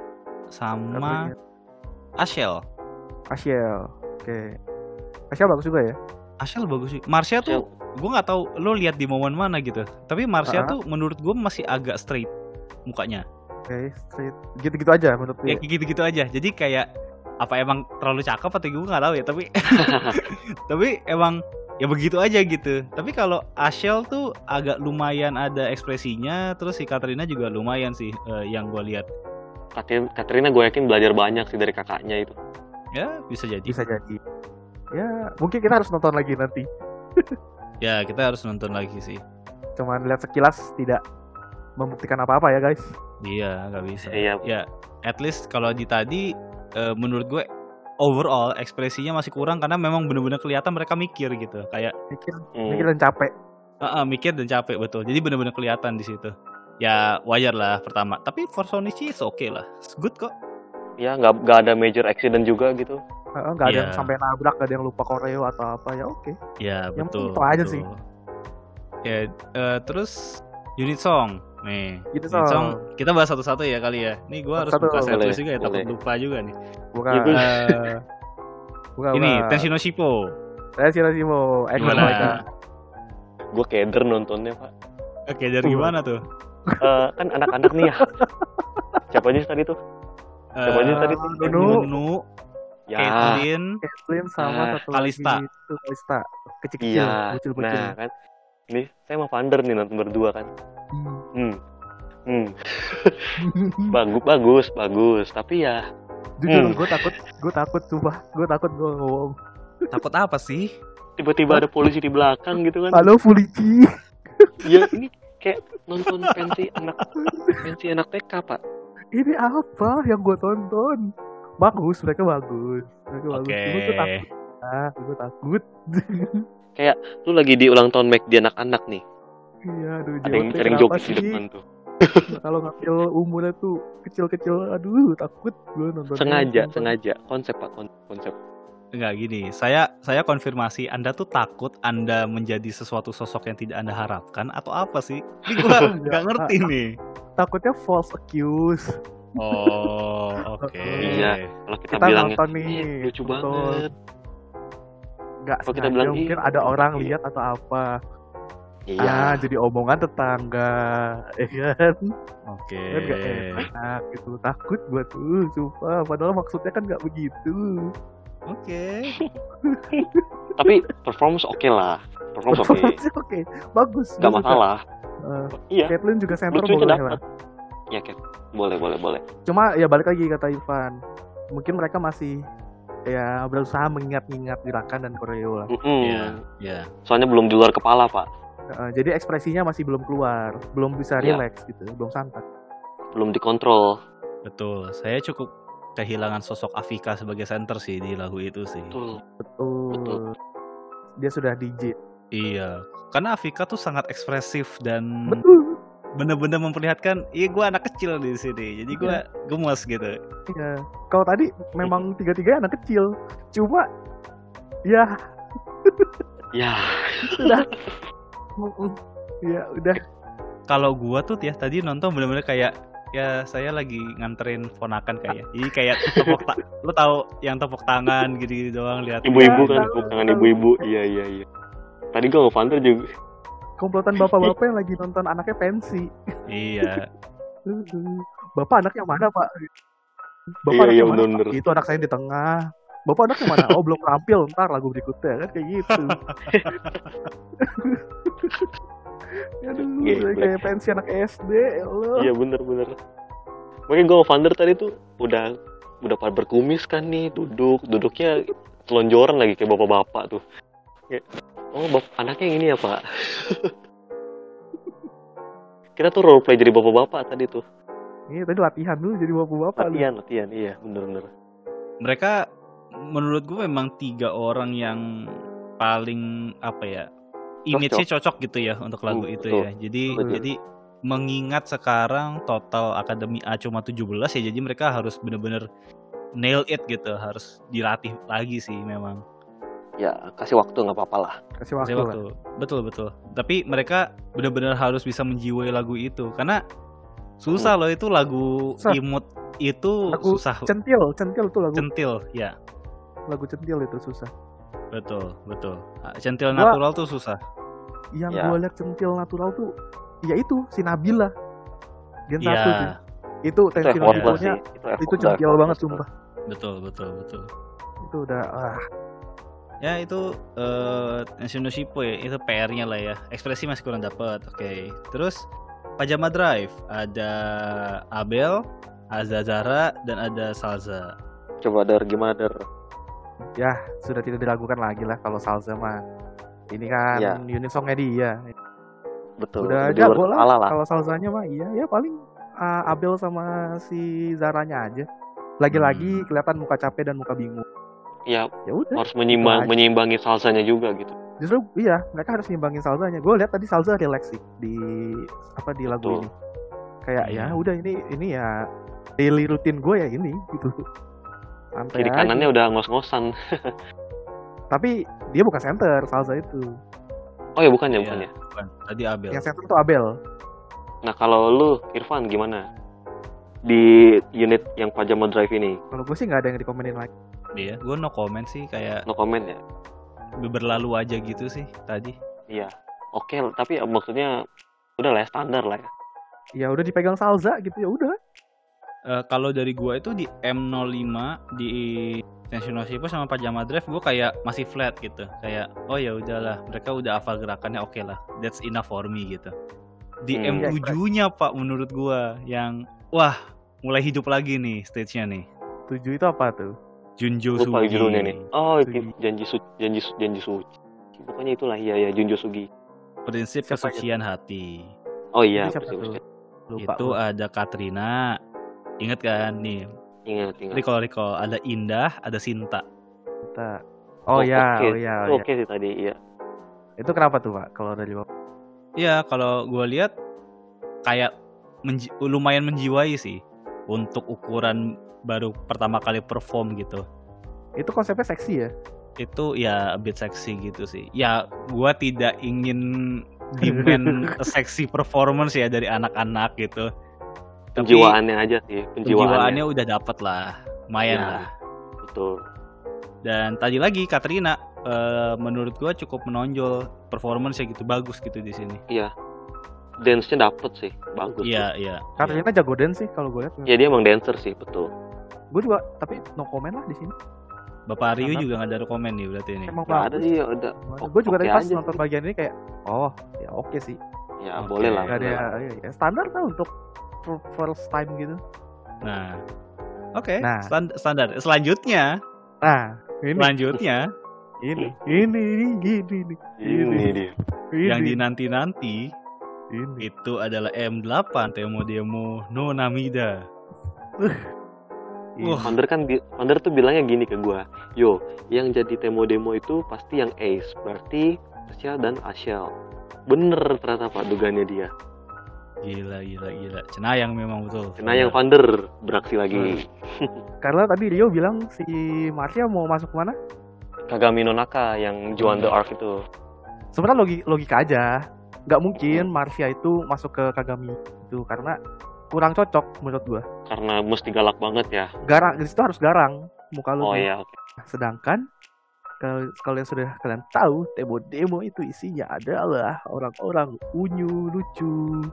sama. Ashel. Asiel. Oke. Asiel bagus juga ya. Ashel bagus sih. Marsha tuh gue nggak tahu lo lihat di momen mana gitu. Tapi Marsha Ah. tuh menurut gue masih agak straight mukanya. Oke, straight. Gitu-gitu aja menurut Ya gue. kayak gitu-gitu aja. Jadi kayak apa emang terlalu cakep atau gue nggak tahu ya. Tapi tapi emang ya begitu aja gitu. Tapi kalau Ashel tuh agak lumayan ada ekspresinya. Terus si Katrina juga lumayan sih eh, yang gue lihat. Katrin- Katrina gue yakin belajar banyak sih dari kakaknya itu. Ya bisa jadi. Bisa jadi. Ya, mungkin kita harus nonton lagi nanti. Ya kita harus nonton lagi sih. Cuman lihat sekilas tidak membuktikan apa-apa ya, guys. Iya nggak bisa. Iya. Ya at least kalau di tadi eh, menurut gue overall ekspresinya masih kurang karena memang bener-bener kelihatan mereka mikir gitu. Kayak Mikir, Hmm. mikir dan capek. "Ah, ah, mikir dan capek betul. Jadi bener-bener kelihatan di situ. Ya wajar lah pertama. Tapi for Sonichi oke okay lah. It's good kok. Ya nggak nggak ada major accident juga gitu. Heeh, nggak ada Iya. yang sampai nabrak, nggak ada yang lupa koreo atau apa ya oke. Ya Yang betul. penting itu aja betul. sih. Ya eh, terus unit song nih. Unit Unit song song. kita bahas satu-satu ya kali ya. Nih gue harus Satu-satu, buka juga ya takut lupa juga nih. Bukan. Iya, gue- Eh, bukan, ini bukan. Tenshino Shippo. Shimo, Echo Gimana? mereka. Gue keder nontonnya pak. Oke, dari Uh. gimana tuh? Eh, kan anak-anak nih ya. Siapa aja tadi tuh? Siapa aja Eh, tadi? Nunu. Nunu, Ya. Caitlyn, Kathleen sama Ah, satu Kalista. lagi itu Kalista. Kecil-kecil, Iya. bocil-bocil. Nah kan. Ini saya sama Vander nih nonton berdua kan. Hmm. Hmm. Bagus, bagus, bagus. Tapi ya Jujur, Hmm. gue takut, gue takut, sumpah, gue takut gue ngomong. takut apa sih? tiba-tiba ada polisi di belakang gitu kan. Halo Fulici. Ya ini kayak nonton pensi anak pensi anak TK pak. Ini apa yang gue tonton? Bagus, mereka bagus. Mereka Oke. bagus. Gue takut, ah, gue takut. Lu lagi di ulang tahun Mac di anak-anak nih. Iya, aduh, Ada yang sering joget di depan tuh. Kalau ngambil umurnya tuh kecil-kecil, aduh, takut gue nonton. Sengaja, sengaja. Konsep pak, kon- konsep. Enggak gini, saya saya konfirmasi Anda tuh takut Anda menjadi sesuatu sosok yang tidak Anda harapkan atau apa sih? Ini gua nggak ngerti nih. Takutnya false accuse. Oh, oke. Iya. Kalau kita, Kita bilangnya nonton nih, "Ih, lucu betul. banget. Nggak Kalau kita sengaja, bilang, mungkin "Ih, ada orang iya." lihat atau apa. Iya. Ah, jadi omongan tetangga, ya kan? Oke. Kan nggak enak gitu. Takut gue tuh, sumpah. Padahal maksudnya kan nggak begitu. Oke. Tapi performance oke lah. Performance oke. Performance oke, bagus. Gak masalah. Eh, Iya. Caitlyn juga center Lucunya boleh dapat. lah. Ya Kat. Boleh, boleh, boleh. Cuma ya balik lagi kata Ivan, mungkin mereka masih ya berusaha mengingat-ingat gerakan dan koreo lah. Iya, iya. Soalnya belum di luar kepala pak. Eh, jadi ekspresinya masih belum keluar, belum bisa Iya. relax gitu, belum santai. Belum dikontrol. Betul. Saya cukup kehilangan sosok Afika sebagai center sih di lagu itu sih. Betul. Betul. Betul. Dia sudah DJ. Iya. Karena Afika tuh sangat ekspresif dan Betul. bener-bener memperlihatkan, iya gue anak kecil di sini, jadi gue gemes gitu. Iya. Kalau tadi memang tiga-tiga anak kecil, cuma ya Ya. sudah. Ya udah. Kalau gua tuh ya tadi nonton bener-bener kayak ya saya lagi nganterin ponakan kayak jadi kayak tepuk ta lo tahu yang tepuk tangan gitu, doang lihat Ibu-ibu Iya, kan, tepuk tangan ibu-ibu. Iya, iya, iya. Tadi gue sama Vander juga. Komplotan bapak-bapak yang lagi nonton anaknya pensi. iya Bapak anak yang mana pak? Bapak Iya, anak iya, yang mana? Itu anak saya di tengah. Bapak anak yang mana? Oh belum tampil, ntar lagu berikutnya kan kayak gitu. Aduh, Geblek. kayak pensi anak SD, ya Allah. Iya, bener-bener. Makanya gue sama Vander tadi tuh udah udah pada berkumis kan nih, duduk. Duduknya telonjoran lagi kayak bapak-bapak tuh. Kayak, oh, bap anaknya yang ini ya, Pak? Kita tuh role play jadi bapak-bapak tadi tuh. Ini tadi latihan dulu jadi bapak-bapak. lu. Latihan, latihan. Iya, bener-bener. mereka menurut gue memang tiga orang yang paling apa ya image-nya cocok gitu ya untuk lagu Hmm, itu betul. ya jadi Betul. jadi mengingat sekarang total akademi A cuma 17 ya jadi mereka harus bener-bener nail it gitu harus dilatih lagi sih memang Ya, kasih waktu nggak apa-apa lah. Kasih waktu, Kasih waktu. Betul betul. Tapi mereka benar-benar harus bisa menjiwai lagu itu karena susah loh itu lagu Susah. imut itu Lagu susah Centil, centil tuh lagu centil ya. lagu centil itu susah. Betul betul Ah, centil Gua- natural tuh susah yang Ya. gue lihat centil natural tuh ya itu si Nabila gen Iya. satu sih itu Itu tensi effortless naturalnya. Itu, itu centil banget tuh. sumpah betul betul betul itu udah ah, ya itu eh National Shippo ya itu PR-nya lah ya ekspresi masih kurang dapat oke terus Pajama Drive ada Abel Azazara dan ada Salza Coba dar gimana dar? Ya sudah tidak diragukan lagi lah kalau Salza mah ini kan Ya. unit songnya dia Betul. udah jago lah lah. kalau Salzanya mah iya ya paling ah, Abel sama si Zaranya aja lagi-lagi Hmm. kelihatan muka capek dan muka bingung Ya ya udah harus menyimbang aja. menyeimbangi salsanya juga gitu. justru iya mereka harus nyimbangin Salzanya gue lihat tadi Salza relax sih di apa di lagu Betul. ini kayak ya Hmm. udah ini ini ya daily rutin gue ya ini gitu santai Kiri aja. kanannya udah ngos-ngosan. tapi dia bukan center Salza itu Oh ya bukan ya Iya, bukan ya. bukan. tadi Abel yang center tuh Abel Nah kalau lu Irfan gimana? Di unit yang Pajama Drive ini, kalau gue sih nggak ada yang dikomenin lagi dia gue no comment sih kayak no comment ya. berlalu aja gitu sih tadi Iya. Oke, tapi ya maksudnya udah lah ya, standar lah ya. ya udah dipegang Salza gitu ya udah Eh, kalau dari gua itu di M05 di National Shippo sama Pajama Drive gua kayak masih flat gitu. Kayak oh ya udahlah mereka udah hafal gerakannya oke lah that's enough for me gitu. Di Hmm. M7 nya pak menurut gua yang wah mulai hidup lagi nih stage-nya nih. Tujuh itu apa tuh? Junjo Lupa Sugi. judulnya nih. Oh, itu janji su janji su janji suci. Pokoknya itulah iya ya Junjo Sugi. prinsip kesucian hati. Oh iya, betul. lupa itu ada Katrina inget kan nih Ingat, ingat. recall recall ada Indah ada Sinta Kita- oh ya oke. oh ya Itu oh ya Oke sih tadi, iya. itu kenapa tuh pak kalau dari bapak Iya, kalau gue lihat kayak menji- lumayan menjiwai sih untuk ukuran baru pertama kali perform gitu. itu konsepnya seksi ya Itu ya a bit seksi gitu sih. Ya, gua tidak ingin demand seksi performance ya dari anak-anak gitu. Tapi Penjiwaannya aja sih, penjiwaannya. penjiwaannya udah dapet lah, lumayan Ya. lah. Betul. Dan tadi lagi Katrina eh, menurut gua cukup menonjol performance gitu bagus gitu di sini. Iya. Dance-nya dapet sih, bagus. Iya, iya. iya. Katrina jago dance sih kalau gue lihat Ya dia emang dancer sih, betul. gue juga tapi no comment lah di sini Bapak Rio Karena- juga nggak ada komen nih berarti ini. emang Gak ada sih, ya udah. gue juga oke tadi pas nonton sih. bagian ini kayak oh ya oke sih Ya Oke. boleh lah. Gak ada ya, ya, ya, standar lah untuk for- first time gitu Nah, oke, Nah. stan- standar. Selanjutnya, nah ini selanjutnya ini ini ini ini ini Ini ini yang dinanti-nanti ini itu adalah M8 Temo Demo No Namida. ini. Wah. Founder kan, founder tuh bilangnya gini ke gua, yo, yang jadi demo demo itu pasti yang Ace, berarti Asia dan Ashel. Bener ternyata pak dugaannya dia. Gila, gila, gila. Cenayang memang betul. Karena yang founder beraksi lagi. karena tadi Rio bilang si Marsha mau masuk mana Kagami Nonaka yang Juan the Ark itu. sebenarnya logi- logika aja nggak mungkin Marsha itu masuk ke Kagami itu karena kurang cocok menurut gua Karena mesti galak banget ya. garang di situ harus garang muka lu Oh tuh. iya, oke. sedangkan kalau kalau yang sudah kalian tahu demo demo itu isinya adalah orang-orang unyu lucu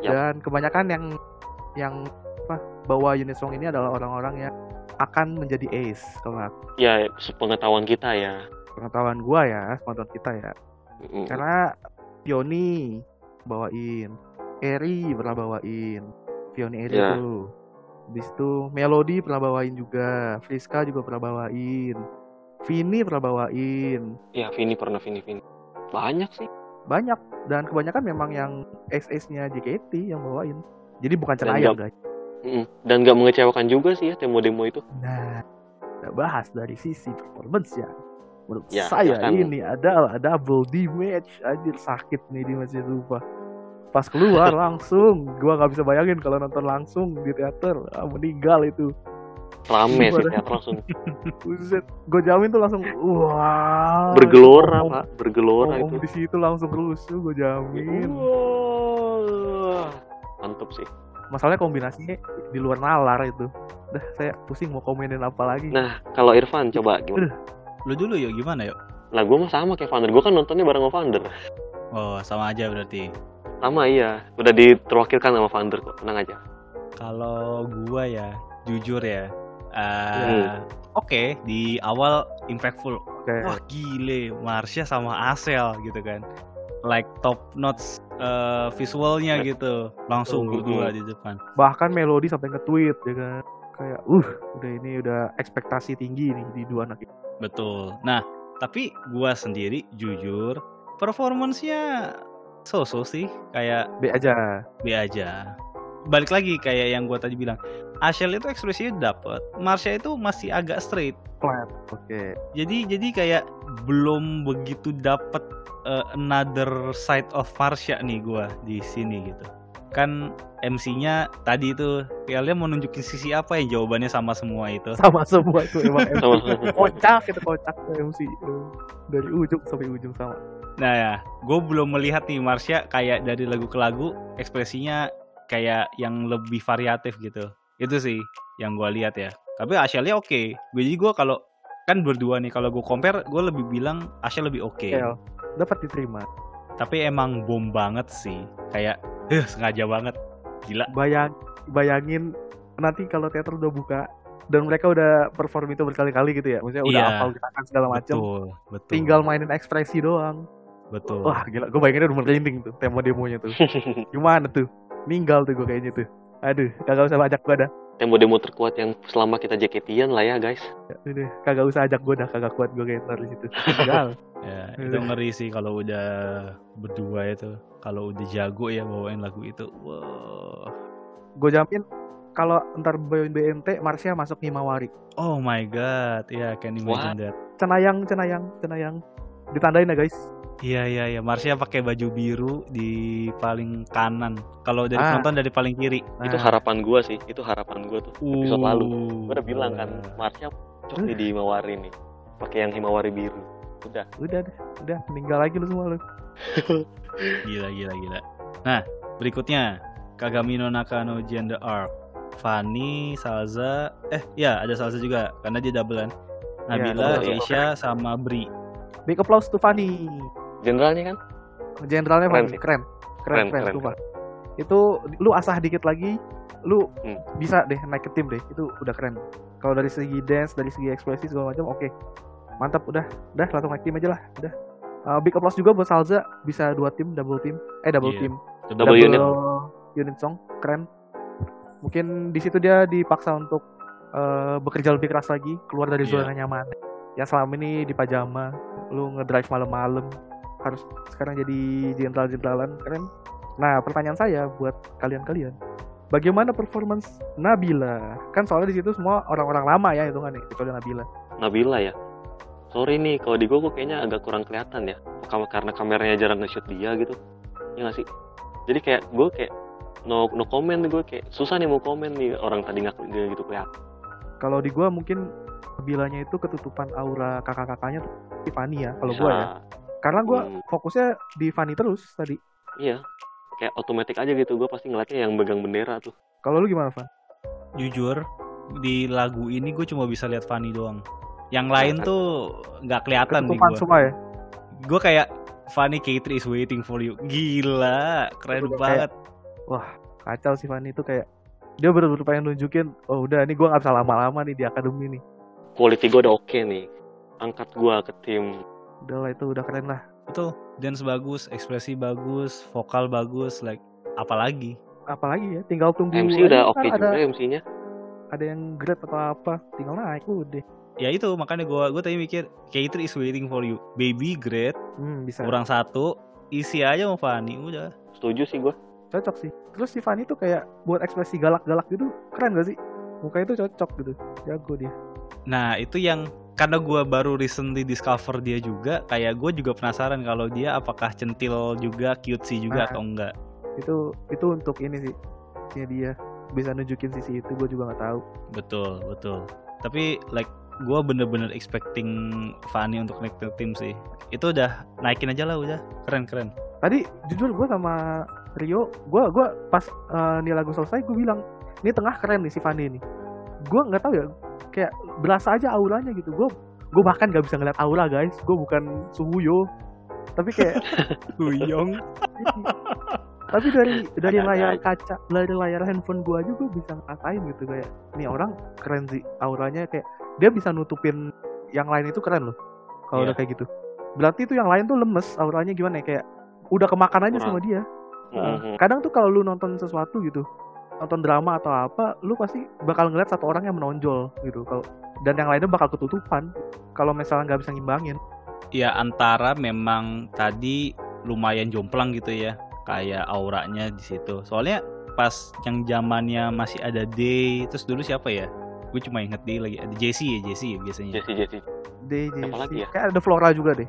Yap. dan kebanyakan yang yang apa bawa unit song ini adalah orang-orang yang akan menjadi ace nggak Ya, sepengetahuan kita ya. pengetahuan gua ya pengetahuan kita ya Mm-mm. karena Pioni bawain Eri pernah bawain Pioni Eri Ya. tuh Habis itu Melody pernah bawain juga Friska juga pernah bawain Vini pernah bawain Ya, Vini pernah Vini Vini. Banyak sih. Banyak. Dan kebanyakan memang yang ex-ex-nya JKT yang bawain. Jadi bukan cenayang guys. Dan gak mengecewakan juga sih ya demo-demo itu. nah kita bahas dari sisi performance ya. Menurut Ya, saya silakan. ini adalah double D match anjir sakit nih di masih lupa pas keluar langsung. Gua nggak bisa bayangin kalau nonton langsung di teater. Ah, meninggal itu Rame sih langsung. Buset, gue jamin tuh langsung wah Bergelora, ngomong- Pak. Bergelora itu. di situ langsung rusuh gue jamin Wah. Mantep sih. masalahnya kombinasinya di luar nalar itu dah saya pusing mau komenin apa lagi Nah, kalau Irfan coba gimana? Lu dulu yuk gimana yuk? Lah gue mah sama kayak Vander. Gue kan nontonnya bareng sama Vander. Oh, sama aja berarti. Sama iya. Udah diterwakilkan sama Vander kok. Tenang aja. Kalau gua ya, jujur ya. Eh, Hmm. Oke, di awal impactful. Oke. Wah gile, Marsha sama Asel gitu kan. Like top notch eh, visualnya gitu. Langsung Oh, berdua hmm. di depan. Bahkan Melody sampai nge-tweet ya kan. Kayak, uh, udah ini udah ekspektasi tinggi nih di dua anak ini. Betul. Nah, tapi gua sendiri jujur performance-nya so-so sih, kayak B aja. B aja. Balik lagi kayak yang gua tadi bilang, Ashel itu ekspresinya dapet, Marsha itu masih agak straight. Flat. Oke. Jadi jadi kayak belum begitu dapet uh, another side of Marsha nih gua di sini gitu. Kan MC-nya tadi itu kalian mau nunjukin sisi apa yang jawabannya sama semua itu. Sama semua itu emang MC. Sama-sama. kocak itu kocak MC. Dari ujung sampai ujung sama. Nah ya, gue belum melihat nih Marsha kayak dari lagu ke lagu ekspresinya kayak yang lebih variatif gitu. Itu sih yang gue lihat ya. Tapi Ashelnya oke. Jadi gue kalau kan berdua nih kalau gue compare gue lebih bilang Ashel lebih oke. Kel, dapat diterima. Tapi emang bom banget sih. Kayak eh sengaja banget. Gila. Bayang, bayangin nanti kalau teater udah buka dan mereka udah perform itu berkali-kali gitu ya. Maksudnya udah Iya. hafal gerakan segala macam. Betul, betul. Tinggal mainin ekspresi doang. betul. Wah gila, gue bayanginnya udah merinding tuh tema demonya tuh. Gimana tuh? Ninggal tuh gue kayaknya tuh. Aduh, kagak usah ajak gue dah. Demo-demo terkuat yang selama kita jaketian lah ya guys. Udah, kagak usah ajak gue dah, kagak kuat gue kayak ntar di situ. Ya, itu ngeri sih kalau udah berdua itu. Kalau udah jago ya bawain lagu itu. Wah. gue jamin kalau ntar bawain BNT, Marsha masuk Himawari. Oh my god. Ya, can imagine that. Cenayang, cenayang, cenayang. Ditandain ya guys. Iya iya iya, Marsha pakai baju biru di paling kanan. Kalau dari Ah. penonton dari paling kiri. Itu Nah, harapan gua sih. Itu harapan gua tuh. Episode lalu. Gua udah bilang kan. Marsha cocok nih di Himawari nih. Pakai yang Himawari biru. Udah. udah deh, udah meninggal lagi lu semua lu. Gila gila gila. Nah, berikutnya Kagami no Nakano Gender Arc. Fanny, Salza, eh ya ada Salza juga karena dia double kan. Nabila, double. Keisha sama Bri. Big applause to Fanny. Generalnya kan? Generalnya Keren keren. Keren, Keren, keren, keren, sumpah. Itu lu asah dikit lagi, lu Hmm. bisa deh naik ke tim deh. Itu udah keren. Kalau dari segi dance, dari segi ekspresi segala macam oke. Mantap udah. Udah langsung naik tim aja lah, udah. Uh, big applause juga buat Salza bisa dua tim, double team. Eh double Iya. team. Double unit. unit song, keren. Mungkin di situ dia dipaksa untuk uh, bekerja lebih keras lagi, keluar dari Iya. zona nyaman. Yang selama ini di pajama, lu ngedrive malam-malam, harus sekarang jadi jenderal-jeneralan, keren. Nah, pertanyaan saya buat kalian-kalian, bagaimana performance Nabila? Kan soalnya di situ semua orang-orang lama ya hitungannya, kecuali Nabila. Nabila ya. Sorry nih, kalau di gua kok kayaknya agak kurang kelihatan ya. Karena kameranya jarang nge-shoot dia gitu. Ya nggak sih? Jadi kayak gue kayak no no comment gue kayak susah nih mau komen nih orang tadi nggak gitu kelihatan. Kalau di gua mungkin Nabilanya itu ketutupan aura kakak-kakaknya tuh Tiffany ya, kalau gua ya. Karena gua Hmm. fokusnya di Fanny terus tadi. Iya. Kayak otomatis aja gitu. Gue pasti ngeliatnya yang megang bendera tuh. Kalau lu gimana, Van? Jujur di lagu ini gue cuma bisa lihat Fanny doang. Yang lain tuh nggak kelihatan di gue. semua ya. Gue kayak Fanny K3 is waiting for you. Gila, keren Udah banget. Kacau sih Fanny itu kayak dia bener-bener pengen nunjukin, oh udah ini gua nggak bisa lama-lama nih di akademi nih. Quality gue udah oke nih. Angkat gue ke tim. Udah lah itu udah keren lah. Betul. Dance bagus, ekspresi bagus, vokal bagus, like apalagi. Apalagi ya, tinggal tunggu. MC udah ntar oke ada, juga MC-nya. Ada yang grade atau apa, tinggal naik udah. Ya itu makanya gue gue tadi mikir K3 is waiting for you. Baby great, Hmm, bisa. kurang satu, isi aja sama Fanny udah. Setuju sih gue. Cocok sih. Terus si Fanny tuh kayak buat ekspresi galak-galak gitu, keren gak sih? Mukanya itu cocok gitu, jago dia. Nah itu yang karena gue baru recently discover dia juga, kayak gue juga penasaran kalau dia apakah centil juga, cutesy juga Nah. atau enggak. Itu itu untuk ini sih, ya dia bisa nunjukin sisi itu, gue juga nggak tahu. Betul betul. Tapi like gue bener-bener expecting Fanny untuk naik ke tim sih. Itu udah naikin aja lah udah, keren keren. tadi jujur gue sama Rio gue gua pas eh, nih lagu selesai gue bilang ini tengah keren nih si Fanny ini gue nggak tahu ya kayak berasa aja auranya gitu. Gue gue bahkan gak bisa ngeliat aura guys. Gue bukan suhuyo tapi kayak Huyong. tapi dari dari layar kaca dari layar handphone gua aja gue bisa ngatain gitu kayak nih orang keren sih auranya. Kayak dia bisa nutupin yang lain itu keren loh kalau Iya. udah kayak gitu. Berarti itu yang lain tuh lemes auranya gimana ya? Kayak udah kemakan aja sama dia. Kadang tuh kalau lu nonton sesuatu gitu nonton drama atau apa lu pasti bakal ngeliat satu orang yang menonjol gitu kalau dan yang lainnya bakal ketutupan kalau misalnya nggak bisa ngimbangin Ya antara memang tadi lumayan jomplang gitu ya, kayak auranya di situ. Soalnya pas yang zamannya masih ada Day, terus dulu siapa ya? Gue cuma inget Day lagi. Ada Jessie ya, Jessie ya biasanya. Jesse Jesse DJ Siapa lagi ya? kayak ada Flora juga deh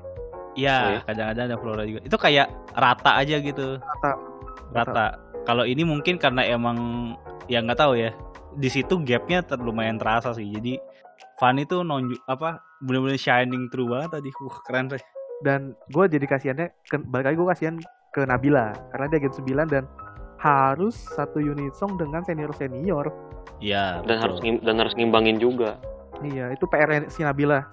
Iya, Oh ya? kadang-kadang ada Flora juga. Itu kayak rata aja gitu, kata rata. Kalau ini mungkin karena emang ya nggak tahu ya. Di situ gapnya ter lumayan terasa sih. Jadi Fanny tuh nonjuk apa bener-bener shining through banget tadi. Wah keren deh. dan gue jadi kasihannya ke, balik lagi gue kasihan ke Nabila karena dia Gen 9 dan harus satu unit song dengan senior senior Iya. dan betul. harus dan harus ngimbangin juga iya itu PR si Nabila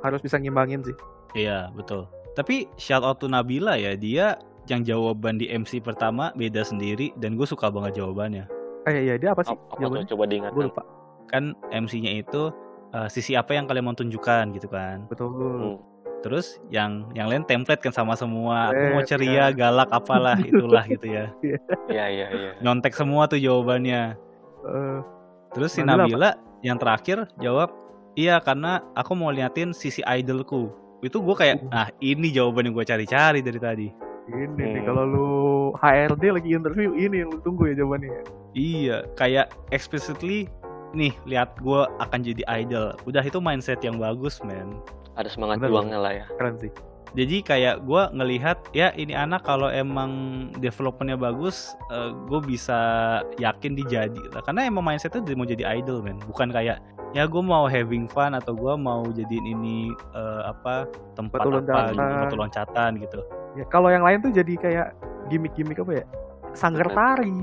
harus bisa ngimbangin sih Iya betul. Tapi shout out to Nabila ya dia yang jawaban di MC pertama beda sendiri dan gue suka banget jawabannya. eh iya dia apa sih apa, apa tuh jawabannya coba gue diingatkan lupa Kan MC-nya itu eh, sisi apa yang kalian mau tunjukkan gitu kan. betul Hmm. Terus yang yang lain template kan sama semua. Aku mau Eh, ceria, galak apalah itulah gitu ya. iya iya iya Nyontek semua tuh jawabannya. Eh, Terus si Nabila Nabila yang terakhir jawab iya karena aku mau liatin sisi idolku. Itu gue kayak Uh. ah ini jawaban yang gue cari-cari dari tadi. Ini nih Hmm. kalau lu HRD lagi interview ini yang lu tunggu ya jawabannya Iya, kayak explicitly nih lihat gue akan jadi idol. Udah itu mindset yang bagus, men. ada semangat Bener, juangnya lah ya keren sih Jadi kayak gue ngelihat ya ini anak kalau emang developmentnya bagus, gue bisa yakin dijadi. Karena emang mindsetnya dia mau jadi idol, men. Bukan kayak ya gue mau having fun atau gue mau jadiin ini eh, apa tempat Batu apa gitu, loncatan gitu. Ya kalau yang lain tuh jadi kayak gimmick-gimmick apa ya sanggar Bener. tari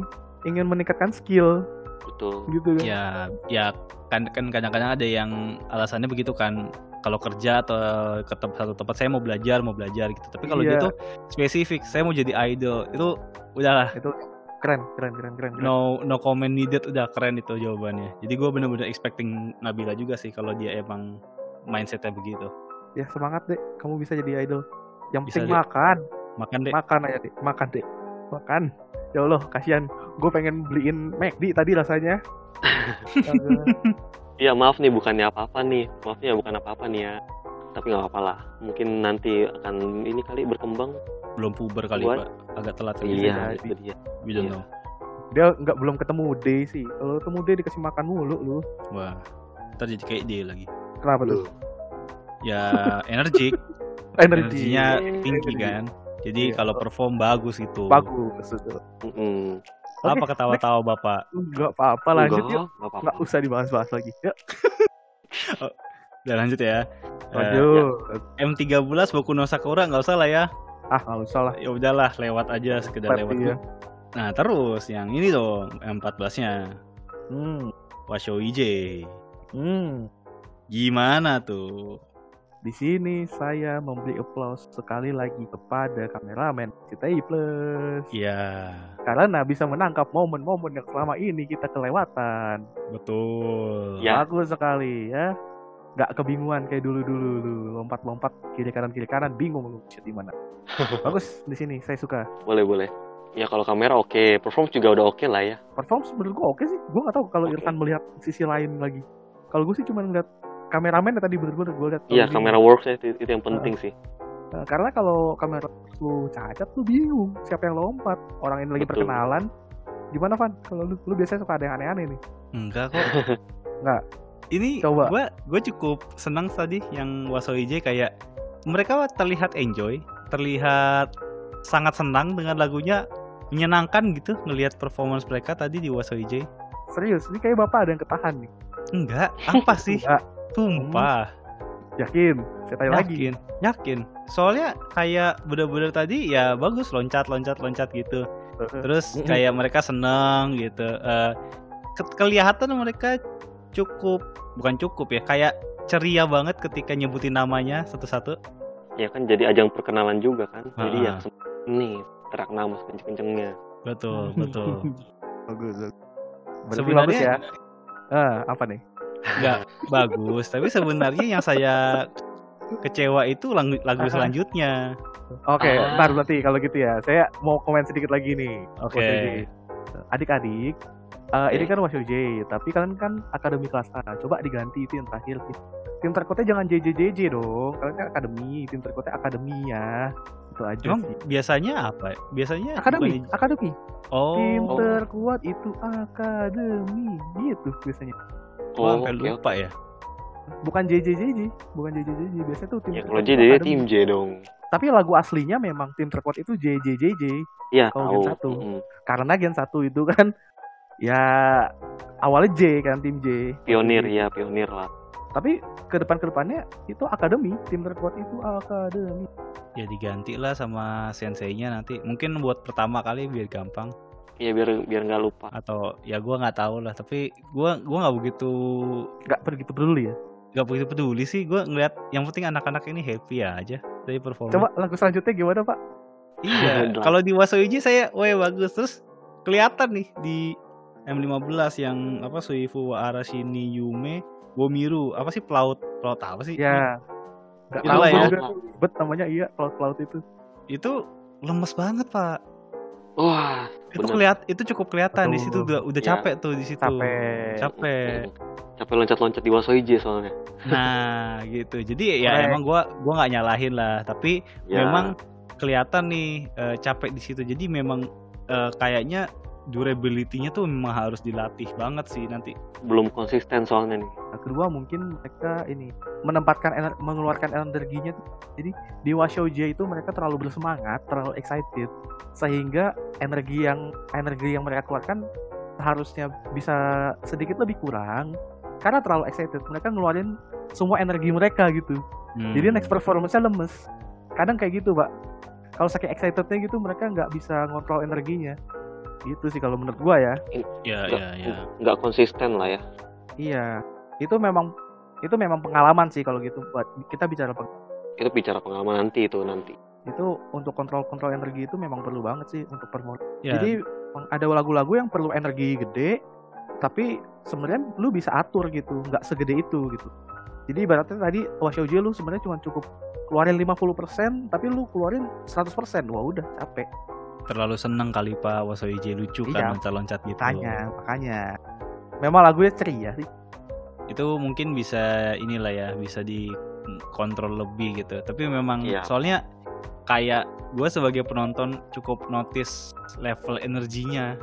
ingin meningkatkan skill betul gitu kan Ya, ya kan kan kadang-kadang ada yang alasannya begitu kan. Kalau kerja atau ke tem- satu tempat saya mau belajar, mau belajar gitu. Tapi kalau Iya. gitu spesifik, saya mau jadi idol. Itu udahlah itu keren keren keren keren, keren. no no comment needed udah keren itu jawabannya. Jadi gue bener-bener expecting Nabila juga sih kalau dia emang mindsetnya begitu. ya semangat deh kamu bisa jadi idol yang Bisa, penting Dek. makan. Makan deh. makan aja deh makan deh makan. Ya Allah kasihan. Gue pengen beliin McD tadi rasanya. Iya maaf nih bukannya apa-apa nih. Maafnya bukan apa-apa nih ya. Tapi nggak apa-apa lah. Mungkin nanti akan ini kali berkembang. Belum puber kali, Buat- Pak. Agak telat iya itu dia. We don't Iya. know. dia nggak belum ketemu D sih. Kalau ketemu D dikasih makan mulu lu. Wah. Ntar jadi kayak dia lagi. kenapa tuh? Ya energik, energi energinya tinggi Energi. kan. Jadi Iya. kalau perform bagus gitu. bagus betul. Mm-mm. Apa Oke, ketawa-tawa Bapak? nggak apa-apa lanjut Enggak, yuk nggak apa-apa. nggak usah dibahas-bahas lagi ya Udah lanjut ya. Eh, lanjut M13 Boku no Sakura nggak usah lah ya. ah nggak usah lah Ya udahlah lewat aja sekedar Pet, lewat. iya. Nah, terus yang ini dong M14-nya. hmm Washo IJ. hmm Gimana tuh? Di sini saya memberi applause sekali lagi kepada kameramen CTI Plus Ya, karena bisa menangkap momen-momen yang selama ini kita kelewatan. betul. Ya. Bagus sekali ya. Gak kebingungan kayak dulu-dulu lu lompat-lompat kiri kanan kiri kanan bingung lu shoot di mana. Bagus di sini saya suka. boleh boleh ya kalau kamera oke perform juga udah oke lah ya Perform menurut gua oke sih. Gua nggak tahu kalau Oke. Irfan melihat sisi lain lagi. Kalau gue sih cuma ngeliat kameramen tadi bener-bener gue lihat. iya kamera bingung. works ya, itu, itu yang penting sih Nah, karena kalau kamera lu cacat lu bingung siapa yang lompat. Orang ini lagi Betul. perkenalan. Gimana Van? Kalau lu, lu biasanya suka ada yang aneh-aneh nih. Enggak kok. Enggak. Ini Coba. gua gua cukup senang tadi yang Waso IJ kayak mereka terlihat enjoy, terlihat sangat senang dengan lagunya, menyenangkan gitu ngelihat performance mereka tadi di Waso IJ. Serius, ini kayak bapak ada yang ketahan nih. Enggak, apa sih? Enggak, Tumpah. yakin. Saya tanya lagi. Yakin, yakin. Soalnya kayak bener-bener tadi ya bagus loncat loncat loncat gitu. Terus kayak mereka seneng gitu. Eh, ke- kelihatan mereka cukup bukan cukup ya kayak ceria banget ketika nyebutin namanya satu-satu. Ya kan jadi ajang perkenalan juga kan. Jadi Ah. ya sem- nih terak nama sekenceng-kencengnya. Betul, betul. bagus bagus. Berarti Sebenarnya- bagus ya ah apa nih Nggak bagus, tapi sebenarnya yang saya kecewa itu lagu, lagu selanjutnya. Oke, Ah. ntar berarti kalau gitu ya. Saya mau komen sedikit lagi nih. Oke. J. Adik-adik, eh, ini Oke. kan Wasyo J, tapi kalian kan akademi kelas A. Coba diganti itu yang terakhir. Tim, tim terkotnya jangan JJJJ dong. Kalian kan akademi, tim terkotnya akademi ya. Itu aja Emang sih. biasanya apa? Biasanya Akademi, bukannya- akademi. Oh, Tim terkuat itu akademi. Gitu biasanya. Wah, Oh, sampai oke. lupa ya. Bukan JJJJ, bukan JJJJ. Biasanya tuh tim Ya kalau terkuat J itu jadi akademi. tim J dong. Tapi lagu aslinya memang tim terkuat itu JJJJ. Iya Kalau tahu. Gen satu. Mm-mm. karena Gen 1 itu kan ya awalnya J kan tim J Pionir ya pionir lah. tapi ke depan ke depannya itu akademi tim terkuat itu akademi Ya diganti lah sama senseinya nanti. Mungkin buat pertama kali biar gampang Iya biar biar nggak lupa. atau ya gua nggak tahu lah. Tapi gua gua nggak begitu nggak begitu peduli ya nggak begitu peduli sih. Gua ngeliat yang penting anak-anak ini happy aja dari performa. coba lagu selanjutnya gimana pak Iya, kalau di Wasoiji saya, wah bagus terus kelihatan nih di M15 yang apa Suifu wa Arashini Yume Womiru apa sih pelaut pelaut apa sih? ya nggak Itulah tahu ya. bet namanya iya cloud cloud itu Itu lemes banget pak. Wah. Itu kelihat itu cukup kelihatan di situ udah udah Ya. capek tuh di situ. capek Capek. Capek loncat-loncat di Wasoije soalnya. Nah gitu. Jadi ya emang gua gua nggak nyalahin lah. Tapi Ya. memang kelihatan nih eh, capek di situ. Jadi memang eh, kayaknya durability-nya tuh memang harus dilatih banget sih nanti. belum konsisten soalnya nih. nah, kedua mungkin mereka ini menempatkan ener- mengeluarkan energinya tuh. jadi di Washo J itu mereka terlalu bersemangat terlalu excited sehingga energi yang energi yang mereka keluarkan harusnya bisa sedikit lebih kurang karena terlalu excited mereka ngeluarin semua energi mereka gitu Hmm. jadi next performance-nya lemes kadang kayak gitu pak kalau saking excitednya gitu mereka nggak bisa ngontrol energinya gitu sih kalau menurut gua ya ya Nggak- ya ya. nggak konsisten lah ya. iya itu memang itu memang pengalaman sih kalau gitu buat kita bicara peng- Itu bicara pengalaman nanti itu nanti. itu untuk kontrol kontrol energi itu memang perlu banget sih untuk perform Ya, jadi ada lagu-lagu yang perlu energi gede tapi sebenarnya lu bisa atur gitu nggak segede itu gitu jadi ibaratnya tadi Washoji lu sebenarnya cuma cukup keluarin 50% tapi lu keluarin 100% wah udah capek terlalu seneng kali Pak Wasoiji lucu Iya, kan loncat-loncat gitu. makanya makanya memang lagunya ceria sih Itu mungkin bisa inilah ya, bisa dikontrol lebih gitu. Tapi memang Iya. soalnya kayak gue sebagai penonton cukup notice level energinya,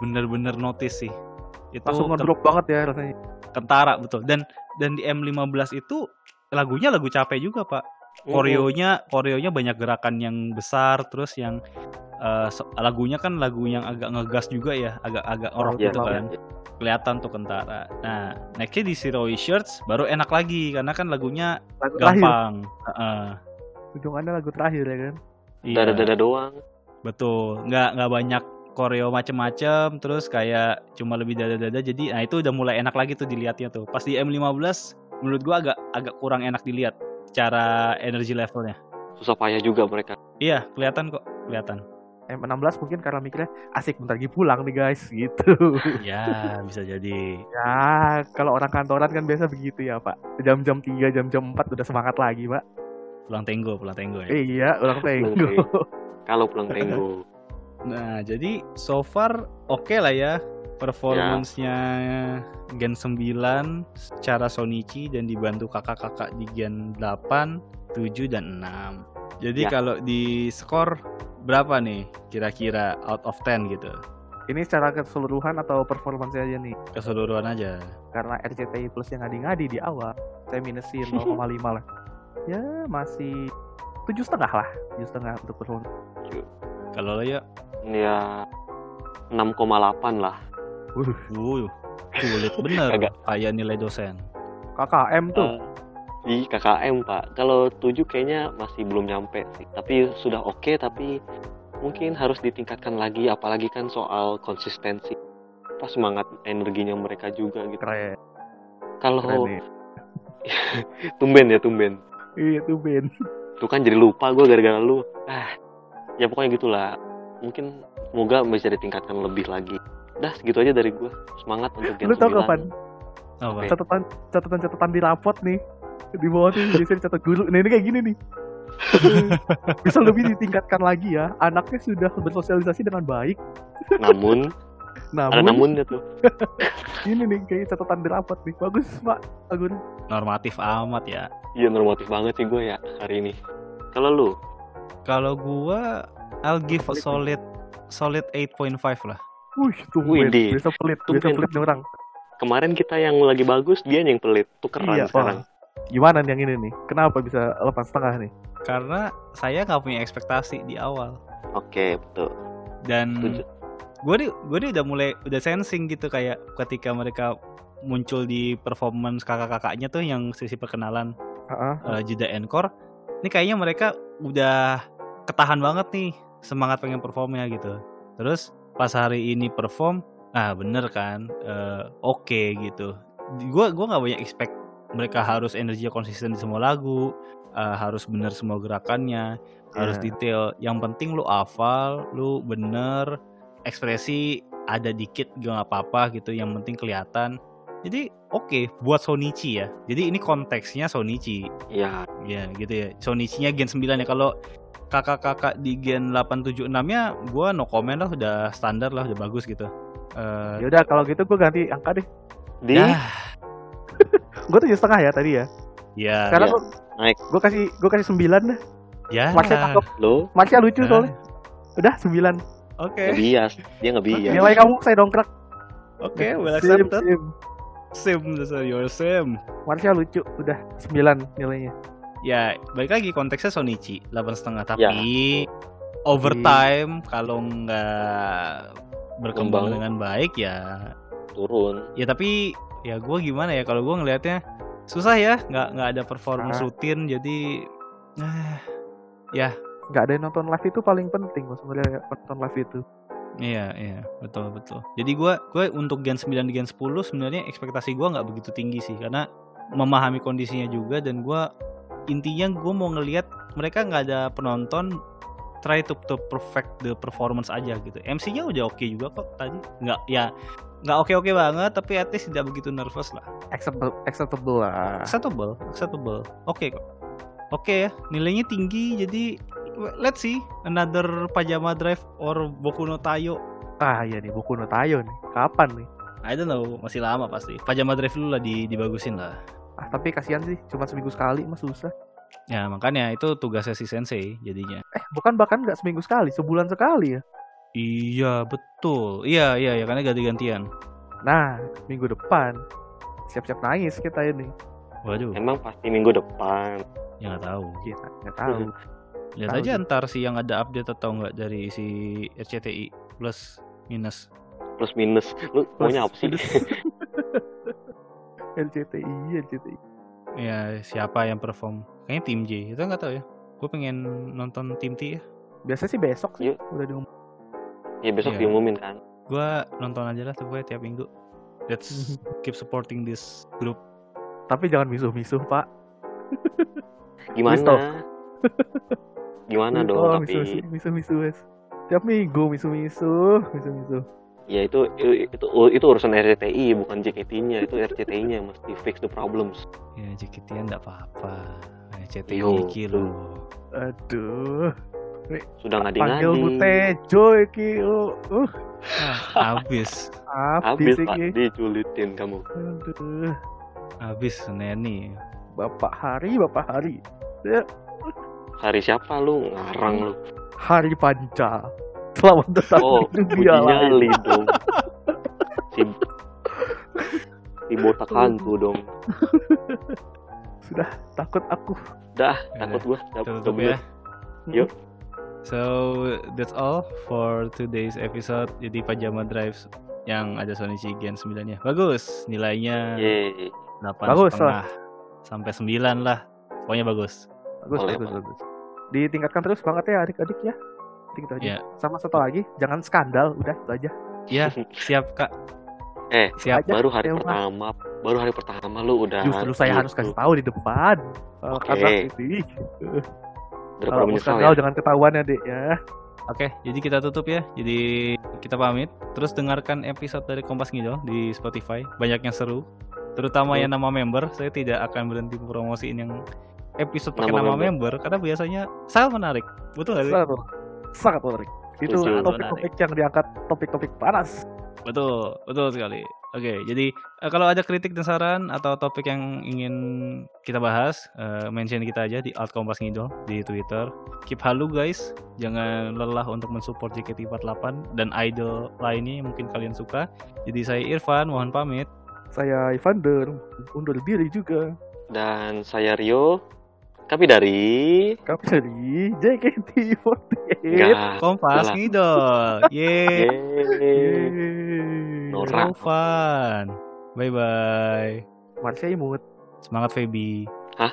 bener-bener notice sih. Itu langsung ngedrop banget ya rasanya kentara betul. Dan dan di M15 itu lagunya lagu capek juga Pak. koreonya koreonya banyak gerakan yang besar terus yang eh, so- lagunya kan lagu yang agak ngegas juga ya agak-agak orok iya, gitu kan. kelihatan tuh kentara. Nah nextnya di Zero Shirts baru enak lagi karena kan lagunya lagu terakhir. gampang. Heeh. ujungannya lagu terakhir ya kan? Iya, Dada-dada doang. betul. Nggak nggak banyak koreo macem-macem terus kayak cuma lebih dada-dada. Jadi nah itu udah mulai enak lagi tuh dilihatnya tuh. Pas di M15 menurut gua agak agak kurang enak dilihat cara energi levelnya. Susah payah juga mereka. Iya, kelihatan kok, kelihatan. M16 mungkin karena mikirnya asik bentar lagi pulang nih guys gitu Ya, bisa jadi. ya kalau orang kantoran kan biasa begitu ya pak jam-jam 3 jam-jam 4 udah semangat lagi pak Pulang tenggo, pulang tenggo ya. iya ulang Pulang tenggo. Kalau pulang tenggo. Nah, jadi so far oke lah ya performance-nya Gen 9 secara Sonichi dan dibantu kakak-kakak di Gen 8, 7 dan 6. Jadi Ya. kalau di skor berapa nih kira-kira out of 10 gitu? ini secara keseluruhan atau performance aja nih Keseluruhan aja. karena RCTI plus yang ngadi-ngadi di awal saya minusin 0,5 lah ya masih tujuh setengah lah tujuh setengah untuk performance Kalau lo ya, Ya 6,8 lah. uh, wuh, sulit bener kayak nilai dosen. KKM tuh Eh, di KKM pak. Kalau 7 kayaknya masih belum nyampe sih. Tapi sudah oke tapi mungkin harus ditingkatkan lagi apalagi kan soal konsistensi. Apa semangat energinya mereka juga gitu. keren keren Kalau nih tumben ya tumben Iya tuh Ben. tuh kan jadi lupa gue gara-gara lu ah ya pokoknya gitulah mungkin semoga bisa ditingkatkan lebih lagi dah segitu aja dari gue semangat untuk Gen Lu tau 9. kapan? Apa? Catatan catatan catatan di rapot nih. Di bawah tuh biasanya dicatat guru. Nah ini kayak gini nih. Bisa lebih ditingkatkan lagi ya. Anaknya sudah bersosialisasi dengan baik. namun ada Namun namunnya tuh ini nih kayak catatan di rapot nih. Bagus Pak Agun. Normatif amat ya. iya normatif banget sih gue ya hari ini kalau lu Kalau gua I'll give a solid solid 8.5 lah. Wih, tuh Wih, Ben. di. Bisa pelit, bisa pelit orang. kemarin kita yang lagi bagus dia yang pelit tukeran Iya, sekarang Gimana nih yang ini nih? Kenapa bisa delapan setengah nih? Karena saya nggak punya ekspektasi di awal. oke betul Dan gue nih gue nih udah mulai udah sensing gitu kayak ketika mereka muncul di performance kakak-kakaknya tuh yang sisi perkenalan Heeh. eh, jeda encore ini kayaknya mereka udah ketahan banget nih semangat pengen performnya gitu terus pas hari ini perform nah bener kan eh, oke gitu gue gua nggak banyak expect mereka harus energinya konsisten di semua lagu eh, harus bener semua gerakannya harus Iya. detail. Yang penting lu hafal lu bener ekspresi ada dikit gak apa-apa gitu yang penting kelihatan. Jadi oke buat Sonichi ya. Jadi ini konteksnya Sonichi. Ya ya gitu ya. Sonichi-nya Gen 9 ya. Kalau kakak-kakak di Gen 876 nya gua no comment lah udah standar lah udah bagus gitu. Eh Ya udah kalau gitu gue ganti angka deh. di? Ya Gue tujuh setengah ya tadi ya. ya Sekarang Iya. gue Naik. gue kasih gue kasih sembilan deh. ya Masnya cakep. lo Masnya lucu Ah. soalnya. Udah sembilan. oke nggak bias dia nggak bias Nilai kamu saya dongkrak. oke well Sim, accepted sim. sim dasar your sim Marsha lucu. Udah sembilan nilainya. ya balik lagi konteksnya Sonichi 8 setengah Ya. tapi overtime kalau nggak berkembang Kembang. dengan baik ya turun ya tapi ya gue gimana ya kalau gue ngelihatnya susah ya nggak nggak ada performance Ah. rutin jadi eh, ya Gak ada yang nonton live itu paling penting mas sebenarnya nonton live itu. iya iya betul betul jadi gue gue untuk gen 9 di gen 10 sebenarnya ekspektasi gue nggak begitu tinggi sih karena memahami kondisinya juga dan gue intinya gue mau ngelihat mereka nggak ada penonton try to, to perfect the performance aja gitu MC-nya udah oke juga kok tadi nggak ya nggak oke oke banget tapi at least tidak begitu nervous lah Acceptable, acceptable lah. acceptable acceptable oke kok oke ya nilainya tinggi jadi let's see another pajama drive or boku no tayo Ah iya nih buku no Tayo nih. Kapan nih? I don't know masih lama pasti pajama drive dulu lah di, dibagusin lah Ah tapi kasihan sih cuma seminggu sekali mas susah. ya makanya itu tugasnya si sensei jadinya Eh bukan bahkan nggak seminggu sekali, sebulan sekali ya. Iya betul iya iya ya karena ganti-gantian Nah minggu depan siap-siap nangis kita ini. waduh emang pasti minggu depan ya nggak tahu Kita nggak tahu. lihat Tahu aja sih. ntar sih yang ada update atau enggak dari si RCTI plus minus plus minus lu maunya apa sih. LCTI, LCTI. ya siapa yang perform kayaknya tim J itu nggak tahu ya gue pengen nonton tim T ya Biasanya sih besok sih Yuk. udah diumum. Ya besok Iya. diumumin kan. Gue nonton aja lah tuh gue tiap minggu. Let's keep supporting this group. Tapi jangan misuh-misuh pak. gimana? Misto. gimana Oh, dong tapi? misuh-misuh. Tiap minggu misuh-misuh, misuh-misuh. ya itu itu itu urusan RCTI bukan JKT-nya itu RCTI-nya yang mesti fix the problems. Ya JKT nggak apa-apa. Yo, RCTI kilo. Aduh, sudah panggil Bu ngadi Tejo iki. Oh, uh, habis. Habis iki. diculitin kamu. Aduh, habis Neni. Bapak Hari, Bapak Hari. Ya, hari siapa lu? Ngarang lu. Hari Panca. Selamat datang oh di dunia lain. dong. Si si botak hantu dong. Sudah takut aku. dah takut gua. Udah ya. Yuk. So that's all for today's episode jadi pajama drives yang ada Sonichi Gen 9 nya bagus nilainya Yeay. 8 Bagus setengah sampai 9 lah pokoknya bagus Bagus, Boleh, bagus, bagus. Ditingkatkan terus banget ya adik-adik ya. Gitu aja. Ya. Sama satu lagi, jangan skandal, udah itu aja. ya siap kak Eh, Siap. Aja, baru hari ya, pertama, baru hari pertama lu udah Justru saya harus gitu. kasih tahu di depan. Eh, ini Daripada kalau menyesal ya. jangan ketahuan ya, Dek ya. Oke, jadi kita tutup ya. Jadi kita pamit. Terus dengarkan episode dari Kompas Ngidol di Spotify. Banyak yang seru. Terutama Betul. yang nama member. Saya tidak akan berhenti promosiin yang episode pakai Nama nama, member. karena biasanya sangat menarik. Betul nggak sih? Sangat, sangat menarik. Itu topik-topik yang diangkat topik-topik panas. Betul, betul sekali. Oke, jadi eh, kalau ada kritik dan saran atau topik yang ingin kita bahas, eh, mention kita aja di @kompasngidol di Twitter. Keep halu guys, jangan lelah untuk mensupport JKT48 dan idol lainnya yang mungkin kalian suka. Jadi saya Irfan, mohon pamit. Saya Evander undur diri juga. Dan saya Rio. Kami dari Kami dari JKT48. Enggak. Kompas. Ngidol. Yeay, Yeay. Fun. Bye bye. Marsha imut. Semangat Feby. Hah?